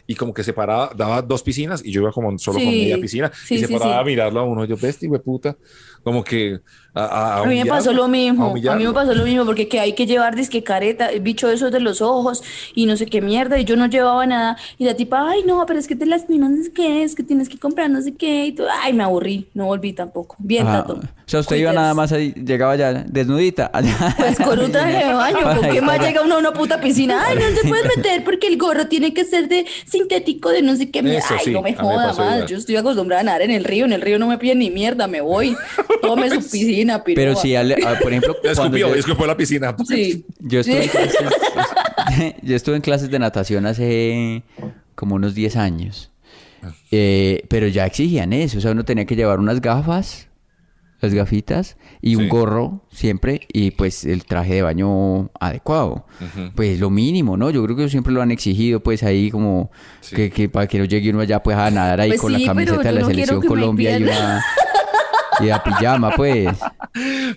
y como que se paraba, daba dos piscinas, y yo iba como solo con media piscina, y se paraba a a uno, yo, bestia, puta, como que a, a, A mí me pasó lo mismo, a, mí humillarlo. me pasó lo mismo, porque que hay que llevar disque careta, el bicho esos de los ojos y no sé qué mierda, y yo no llevaba nada, y la tipa, ay no, pero es que te lastimas, no sé qué, es que tienes que comprar no sé qué, y todo, ay me aburrí, no volví tampoco, bien Ah, tato. o sea, usted iba nada más ahí, llegaba ya desnudita. *laughs* Pues con *laughs* un traje de baño, ¿con qué más llega uno a una puta piscina? Ay, no te puedes *laughs* meter porque el gorro tiene que ser de sintético, de no sé qué. mierda. Eso Ay, sí, no a me mí joda más. igual. Yo estoy acostumbrada a nadar en el río. En el río no me piden ni mierda, me voy. Tome su piscina, Pero piroba. sí, ah, por ejemplo, *laughs* escupió, yo- escupió la piscina. Sí. *laughs* Yo estuve, en *laughs* clases, yo estuve en clases de natación hace como unos 10 años. Eh, pero ya exigían eso. O sea, uno tenía que llevar unas gafas, las gafitas, y un gorro siempre, y pues el traje de baño adecuado. Pues lo mínimo, ¿no? Yo creo que siempre lo han exigido, pues ahí como Sí. que, que para que no llegue uno allá pues a nadar ahí Pues con sí, la pero camiseta de la selección Colombia y una, y la pijama, pues.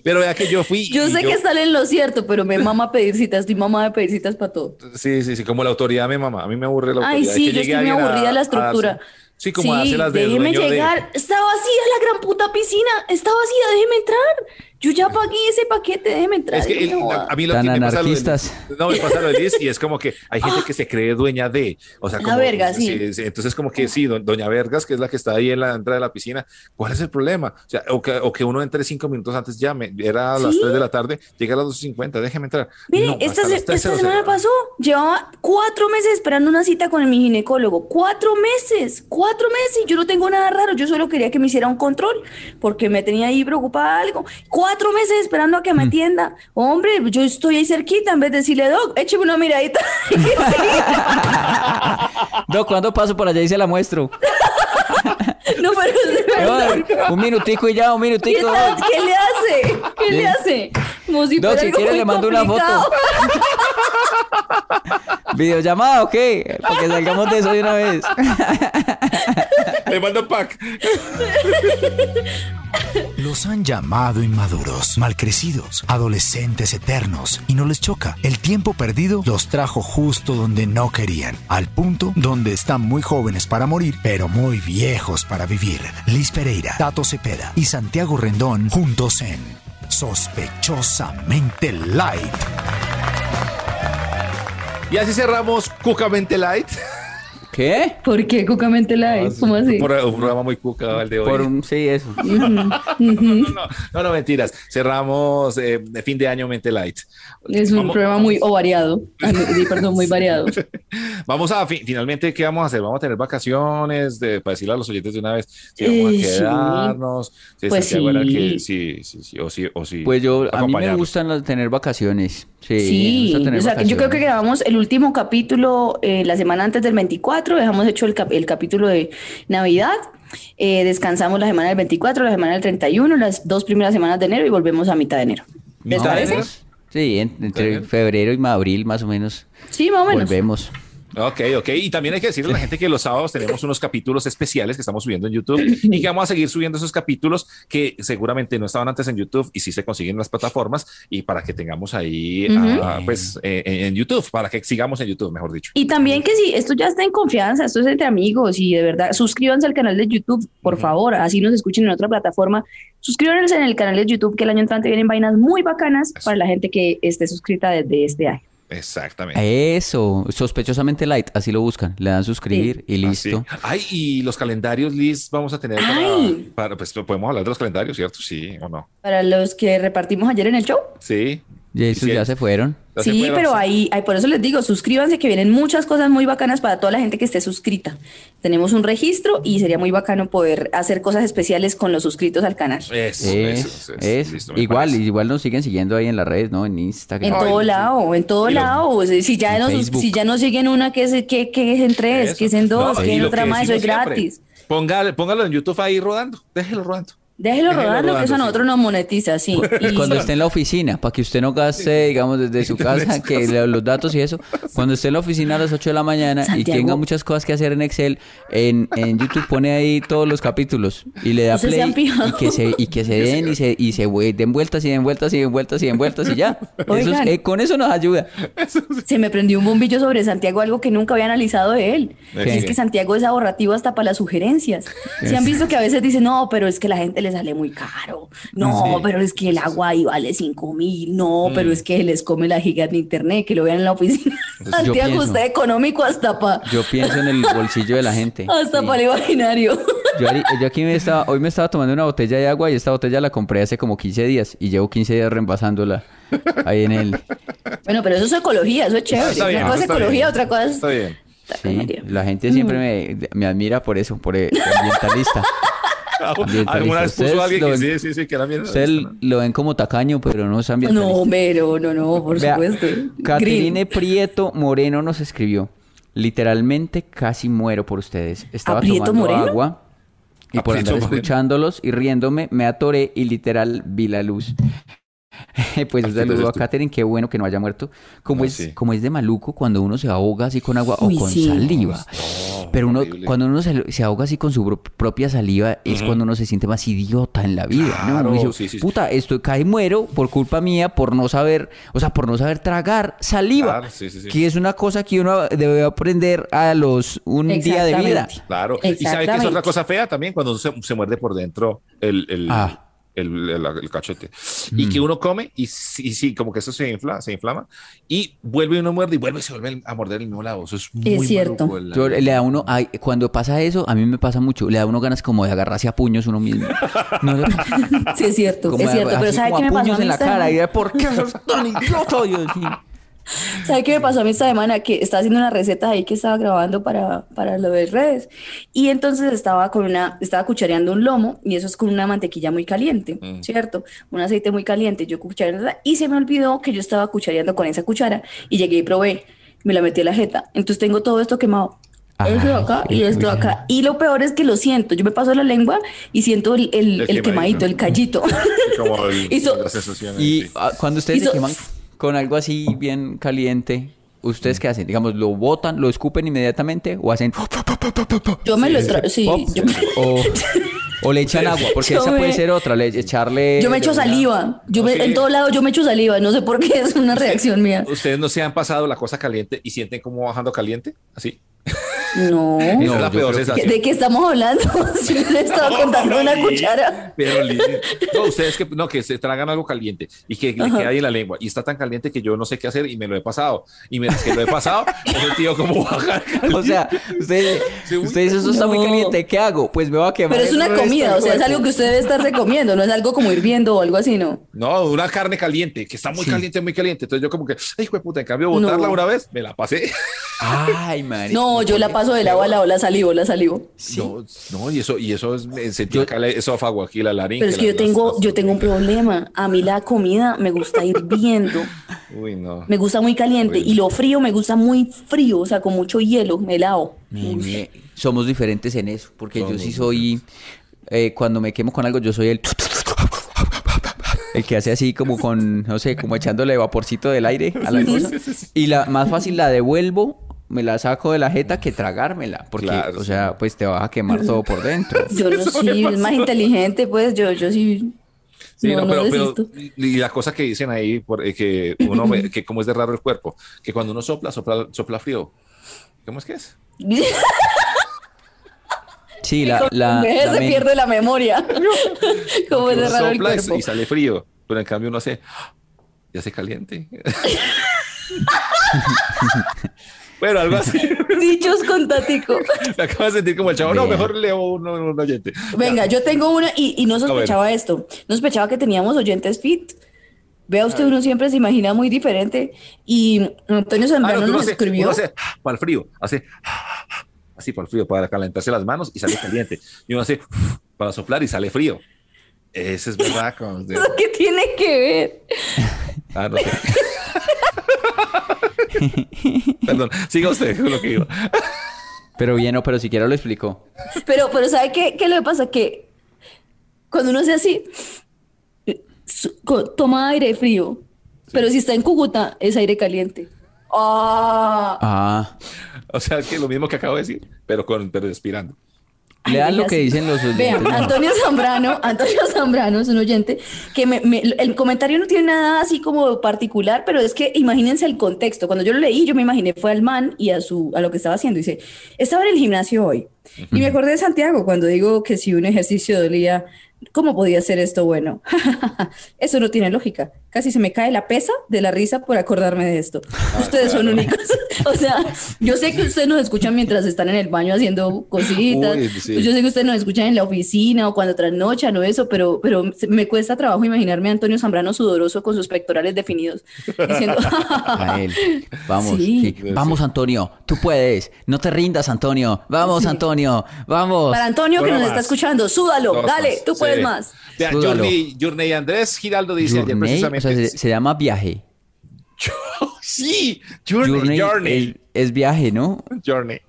Pero vea que yo fui. Yo sé que están en lo cierto, pero me mama pedir citas. Estoy mamá de pedir citas para todo. Sí, sí, sí, como la autoridad me mamá. A mí me aburre la autoridad. Ay, Es sí, que yo estoy muy a- aburrida de la a estructura. Sí, como hace las de déjeme dueño de- llegar. Está vacía la gran puta piscina. Está vacía, déjeme entrar. Yo ya pagué ese paquete, déjeme entrar. Es que a mí lo Tan que me pasa lo anarquistas. no me pasa lo de Liz y es como que hay gente que se cree dueña de, o sea, La como verga, sí. sí, entonces como que sí, do- doña Vergas, que es la que está ahí en la entrada de la piscina, ¿cuál es el problema? O sea, o que, o que uno entre cinco minutos antes llame, era a las Sí. 3 de la tarde, llega a las 2.50, déjeme entrar. Mire, No, esta, se- las 3:00. esta semana pasó, llevaba cuatro meses esperando una cita con mi ginecólogo. Cuatro meses, cuatro meses. y Yo no tengo nada raro, yo solo quería que me hiciera un control porque me tenía ahí preocupada algo. Cuatro meses esperando a que Mm. me atienda. Hombre, yo estoy ahí cerquita, en vez de decirle, Doc, écheme una miradita. *laughs* No, *laughs* ¿cuándo paso por allá y se la muestro? *laughs* no, pero es de verdad. Un minutico y ya, un ¿Qué, minutico. tal? ¿Qué le hace? ¿Qué le hace? Como si Doc, si quiere le mando una foto. ¿Videollamada o qué? Para que salgamos de eso de una vez. Le mando pack. Los han llamado inmaduros, malcrecidos, adolescentes eternos, y no les choca. El tiempo perdido los trajo justo donde no querían, al punto donde están muy jóvenes para morir, pero muy viejos para vivir. Liz Pereira, Tato Cepeda y Santiago Rendón juntos en Sospechosamente Light. Y así cerramos Cucamente Light. *laughs* ¿Qué? ¿Por qué Cucamente la es? ¿Cómo así? Por un programa muy cuca el de hoy. Por un, sí, eso. *laughs* *laughs* No, no, no, no, no, mentiras. Cerramos eh, de fin de año Mente Light. Es un Vamos- programa muy o variado. Ah, no, sí, Perdón, muy variado. *laughs* Vamos a, fi- finalmente, ¿qué vamos a hacer? Vamos a tener vacaciones, de, para decirle a los oyentes de una vez si vamos a Eh, sí. quedarnos, si Pues que, sí. sí, sí, sí, o sí, o sí. Pues yo, a mí me gustan las- tener vacaciones. Sí, o sea, que yo creo que grabamos el último capítulo eh, la semana antes del 24, dejamos hecho el, cap- el capítulo de Navidad, eh, descansamos la semana del 24, la semana del 31, las dos primeras semanas de enero y volvemos a mitad de enero. ¿Les ¿Mitad de parece? enero? Sí, en- entre febrero y abril más o menos Sí, más o menos. volvemos. Ok, ok. Y también hay que decirle a la gente que los sábados tenemos unos capítulos especiales que estamos subiendo en YouTube *laughs* y que vamos a seguir subiendo esos capítulos que seguramente no estaban antes en YouTube y sí se consiguen en las plataformas y para que tengamos ahí, ah, pues, eh, en YouTube, para que sigamos en YouTube, mejor dicho. Y también que si esto ya está en confianza, esto es entre amigos y de verdad, suscríbanse al canal de YouTube, por favor, así nos escuchen en otra plataforma. Suscríbanse en el canal de YouTube que el año entrante vienen vainas muy bacanas para la gente que esté suscrita desde este año. Exactamente. Eso, sospechosamente light, así lo buscan, le dan suscribir y listo. Así. Ay, y los calendarios, Liz, vamos a tener para, Ay. para- pues podemos hablar de los calendarios, ¿cierto? Sí o no. Para los que repartimos ayer en el show. Sí. Y esos Sí. ya se fueron. Se Sí, fueron, pero sí. ahí, ahí, por eso les digo, suscríbanse que vienen muchas cosas muy bacanas para toda la gente que esté suscrita. Tenemos un registro y sería muy bacano poder hacer cosas especiales con los suscritos al canal. Eso, Es, eso, eso, es. listo, igual, parece. igual nos siguen siguiendo ahí en las redes, ¿no? En En Instagram. Ay, todo sí. lado, en todo Y lado. Si ya, en nos, Facebook. si ya nos siguen una que es, que, que es en tres, Eso. que es en dos, No, que en lo otra más, eso es gratis. Póngale- póngalo en YouTube ahí rodando. Déjelo rodando. Déjelo rodando, que eso a sí. nosotros nos monetiza, sí. Y- Cuando esté en la oficina, para que usted no gaste, digamos, desde *laughs* su casa, que los datos y eso. Cuando esté en la oficina a las 8 de la mañana y Santiago. tenga muchas cosas que hacer en Excel, en, en YouTube pone ahí todos los capítulos y le da ¿Ustedes se play y que se, y que se *laughs* den y se, y se den vueltas y den vueltas y den vueltas y den vueltas y ya. Eso es- Oigan. eh, con eso nos ayuda. Se me prendió un bombillo sobre Santiago, algo que nunca había analizado de él. ¿Qué? Y es que Santiago es ahorrativo hasta para las sugerencias. Se han visto que a veces dicen, no, pero es que la gente le sale muy caro. No, pero es que el agua ahí vale 5 mil. No, Mm. pero es que les come la giga de internet, que lo vean en la oficina. yo *laughs* Santiago, pienso- usted económico hasta para Yo pienso en el bolsillo de la gente. hasta Sí. para el imaginario. *laughs* Yo, aquí me estaba, hoy me estaba tomando una botella de agua y esta botella la compré hace como 15 días y llevo 15 días reembasándola ahí en el... bueno, pero eso es ecología, eso es chévere. Está bien, una cosa es ecología, bien. otra cosa es... Está bien. Sí, la gente siempre me, me admira por eso, por el ambientalista. Alguna vez puso alguien que lo- sí, sí, sí, que era bien. Ustedes lo ven como tacaño, pero no es ambientalista. No, pero no, no, por Vea, supuesto. Caterine. Prieto Moreno nos escribió. Literalmente casi muero por ustedes. Estaba ¿Prieto tomando Moreno? agua y por andar escuchándolos y riéndome me atoré y literal vi la luz. *laughs* pues un saludo a. Katherine, qué bueno que no haya muerto. Como, No, es, sí. como es de maluco cuando uno se ahoga así con agua Uy, o con sí. saliva. No, Pero uno, horrible. cuando uno se, se ahoga así con su pro- propia saliva, es cuando uno se siente más idiota en la vida. ¿no? Claro, Uno dice, sí, puta, esto cae muero por culpa mía, por no saber, o sea, por no saber tragar saliva. Claro, sí, sí, sí. Que es una cosa que uno debe aprender a los un día de vida. Claro. Y sabe que es otra cosa fea también cuando se, se muerde por dentro el, el, Ah. El, el- el cachete. Y que uno come y sí, sí, como que eso se infla, se inflama y vuelve y uno muerde y vuelve y se vuelve a morder el mismo lado. Eso es muy cierto. maluco, el- Yo, le da uno, ay, cuando pasa eso, a mí me pasa mucho, le da uno ganas como de agarrarse a puños uno mismo. No, no, *laughs* Sí, es cierto, es de- cierto. Pero así ¿sabe como qué a me pasó a puños mí en la cara y de, ¿por qué sos tan idiota? Y así, ¿Sabe qué me pasó a mí esta semana? Que estaba haciendo una receta ahí que estaba grabando para, para lo de redes. Y entonces estaba con una, estaba cuchareando un lomo y eso es con una mantequilla muy caliente, ¿cierto? Un aceite muy caliente. Yo cuchareando y se me olvidó que yo estaba cuchareando con esa cuchara y llegué y probé. Me la metí a la jeta. Entonces tengo todo esto quemado. Esto de acá y esto de acá. Y lo peor es que lo siento. Yo me paso la lengua y siento el, el, El el quemadito, el callito. *laughs* *laughs* como sensación. Y sí. ah, cuando ustedes se Hizo- queman con algo así bien caliente, ¿ustedes qué hacen? Digamos, ¿lo botan, lo escupen inmediatamente o hacen... Yo me lo tra- sí, pop? yo- o, o le echan agua? Porque *laughs* Yo esa puede ser otra, le, echarle... Yo me echo saliva. Yo me- Sí. en todo lado yo me echo saliva. No sé por qué es una reacción mía. ¿Ustedes no se han pasado la cosa caliente y sienten como bajando caliente? Así. No. No, la peor creo que- ¿Qué- sensación. ¿De qué estamos hablando? Si *laughs* yo le estaba contando No, una Liz, cuchara. Pero no, ustedes que no, que se tragan algo caliente y que le queda ahí en la lengua y está tan caliente que yo no sé qué hacer y me lo he pasado. Y mientras que lo he pasado, he sentido como bajar. O sea, usted, usted dice, eso está muy caliente, ¿qué hago? Pues me voy a quemar. Pero es el una comida, o sea, es algo que usted debe estarse comiendo, no es algo como hirviendo o algo así, ¿no? No, una carne caliente, que está muy Sí. caliente, muy caliente. Entonces yo como que, ay, hijo de puta, en cambio, botarla No. una vez, me la pasé. Ay, madre. No, yo la paso del agua al lado, la salivo, la salivo. No, no, y eso, y eso es, me sentí Yo- acá el esófago aquí, la laringe. Pero es que yo las- tengo, las- yo tengo un problema. A mí la comida me gusta hirviendo, Uy, no. me gusta muy caliente y lo frío me gusta muy frío, o sea, con mucho hielo, helado. Mi- mi- somos diferentes en eso, porque yo sí soy, eh, cuando me quemo con algo, yo soy el... El que hace así como con, no sé, como echándole vaporcito del aire a la cosa. Y la más fácil la devuelvo, me la saco de la jeta que tragármela, porque, Claro, o sí. sea, pues te vas a quemar todo por dentro. *laughs* Yo no sí, es más inteligente, pues yo, yo sí. Sí, no, no, no pero, pero y la cosa que dicen ahí, por, eh, que uno ve, que como es de raro el cuerpo, que cuando uno sopla, sopla, sopla frío. ¿Cómo es que es? *laughs* Sí, la... La, la se pierde la memoria. *laughs* Como es de raro el sopla y- cuerpo. y sale frío, pero en cambio uno hace, *gasps* ya se caliente. Bueno, algo así. *laughs* Dichos con Tatico. *laughs* Me acabo de sentir como el chavo. No, mejor leo un, un oyente. Venga, yo tengo una y, y no sospechaba esto. No sospechaba que teníamos oyentes fit. Vea usted, uno siempre se imagina muy diferente. Y Antonio Ah, Zambrano no, uno nos hace- escribió. uno hace para el frío, hace así para el frío, para calentarse las manos y sale caliente. Y uno hace para soplar y sale frío. Ese es verdad. como *laughs* de- ¿Qué tiene que ver? Ah, no sé. Perdón, siga usted con lo que iba. Pero bien, no, pero siquiera lo explicó. Pero, pero ¿sabe qué, qué le pasa? Que cuando uno hace así, toma aire frío. Pero si está en Cúcuta, es aire caliente. ¡Ah! Ah, O sea, que lo mismo que acabo de decir, pero con pero respirando. Lean lo que dicen los oyentes. Vean. Antonio Zambrano, *laughs* Antonio Zambrano es un oyente que me- me- el comentario no tiene nada así como particular, pero es que imagínense el contexto. Cuando yo lo leí, yo me imaginé fue al man y a su a lo que estaba haciendo. Dice, estaba en el gimnasio hoy y me acordé de Santiago cuando digo que si un ejercicio dolía, ¿cómo podía ser esto bueno? *laughs* Eso no tiene lógica. Casi se me cae la pesa de la risa por acordarme de esto. Ustedes son únicos. *laughs* o sea, yo sé que ustedes nos escuchan mientras están en el baño haciendo cositas. Uy, sí. Yo sé que ustedes nos escuchan en la oficina o cuando trasnochan o eso, pero, pero me cuesta trabajo imaginarme a Antonio Zambrano sudoroso con sus pectorales definidos, diciendo, *laughs* A él. Vamos, Sí. sí. Vamos, Antonio. Tú puedes. No te rindas, Antonio. Vamos, Sí. Antonio. Vamos. para Antonio que nos está escuchando, súdalo, Dos dale, más. tú puedes Más. Vea. Journey, Journey Andrés Giraldo dice ayer Journey, o precisamente. sea, se, se llama viaje. *laughs* sí, Journey. Journey, Journey. Es, es viaje, ¿no? Journey.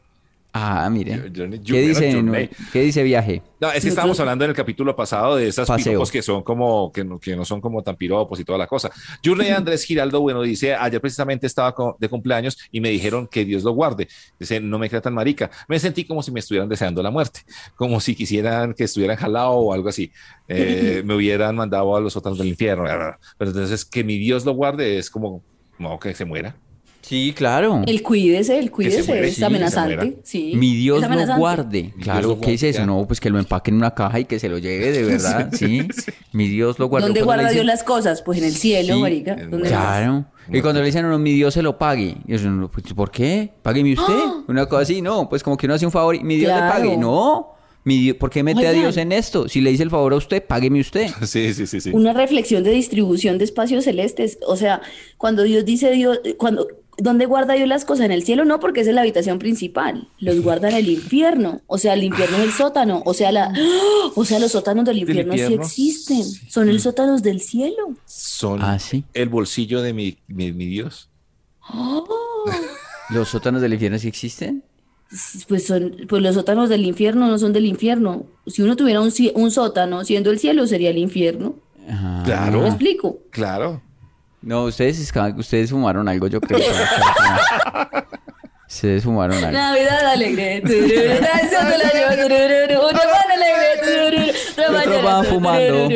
Ah, mire. ¿Qué dice. ¿Qué dice viaje? No, es que estábamos hablando en el capítulo pasado de esas Paseo. piropos que son como, que no, que no son como tan piropos y toda la cosa. Journey *laughs* Andrés Giraldo, bueno, dice, ayer precisamente estaba de cumpleaños y me dijeron que Dios lo guarde. Dice, no me crea tan marica. Me sentí como si me estuvieran deseando la muerte, como si quisieran que estuvieran jalado o algo así. *laughs* Eh, me hubieran mandado a los sótanos del infierno. Pero entonces, que mi Dios lo guarde es como, no, que se muera. Sí, claro. El cuídese, el cuídese, muere, es sí, amenazante. Sí, Mi Dios lo guarde. Claro, ¿qué es eso? ya. No, pues que lo empaque en una caja y que se lo lleve de *laughs* verdad, ¿sí? Mi Dios lo guarde. ¿Dónde guarda Dios las cosas? Pues en el cielo, Sí, marica. Claro. Y cuando le dicen, no, mi Dios se lo pague. Y eso, no, pues, ¿por qué? Págueme usted. Una cosa así, no. Pues como que uno hace un favor y mi Dios ¡Ah! Claro. le pague. No. Mi Dios, ¿Por qué mete a. Dios en esto? Si le hice el favor a usted, págueme usted. *laughs* Sí, sí, sí, sí. Una reflexión de distribución de espacios celestes. O sea, cuando Dios dice Dios, cuando, ¿dónde guarda Dios las cosas? En el cielo no, porque esa es la habitación principal. Los guarda en el infierno. O sea, el infierno es el sótano. O sea, la, o sea, los sótanos del infierno, infierno? sí existen. Son el sótanos del cielo. Son Ah, sí. el bolsillo de mi, mi, mi Dios. ¿Los sótanos del infierno sí existen? Pues, son, pues los sótanos del infierno no son del infierno. Si uno tuviera un sótano siendo el cielo, sería el infierno. Ah. Claro. ¿Me explico? Claro. No, ustedes, ustedes fumaron algo, yo creo. *laughs* ustedes fumaron algo. Navidad alegre. Una buena alegre. mañana, van fumando.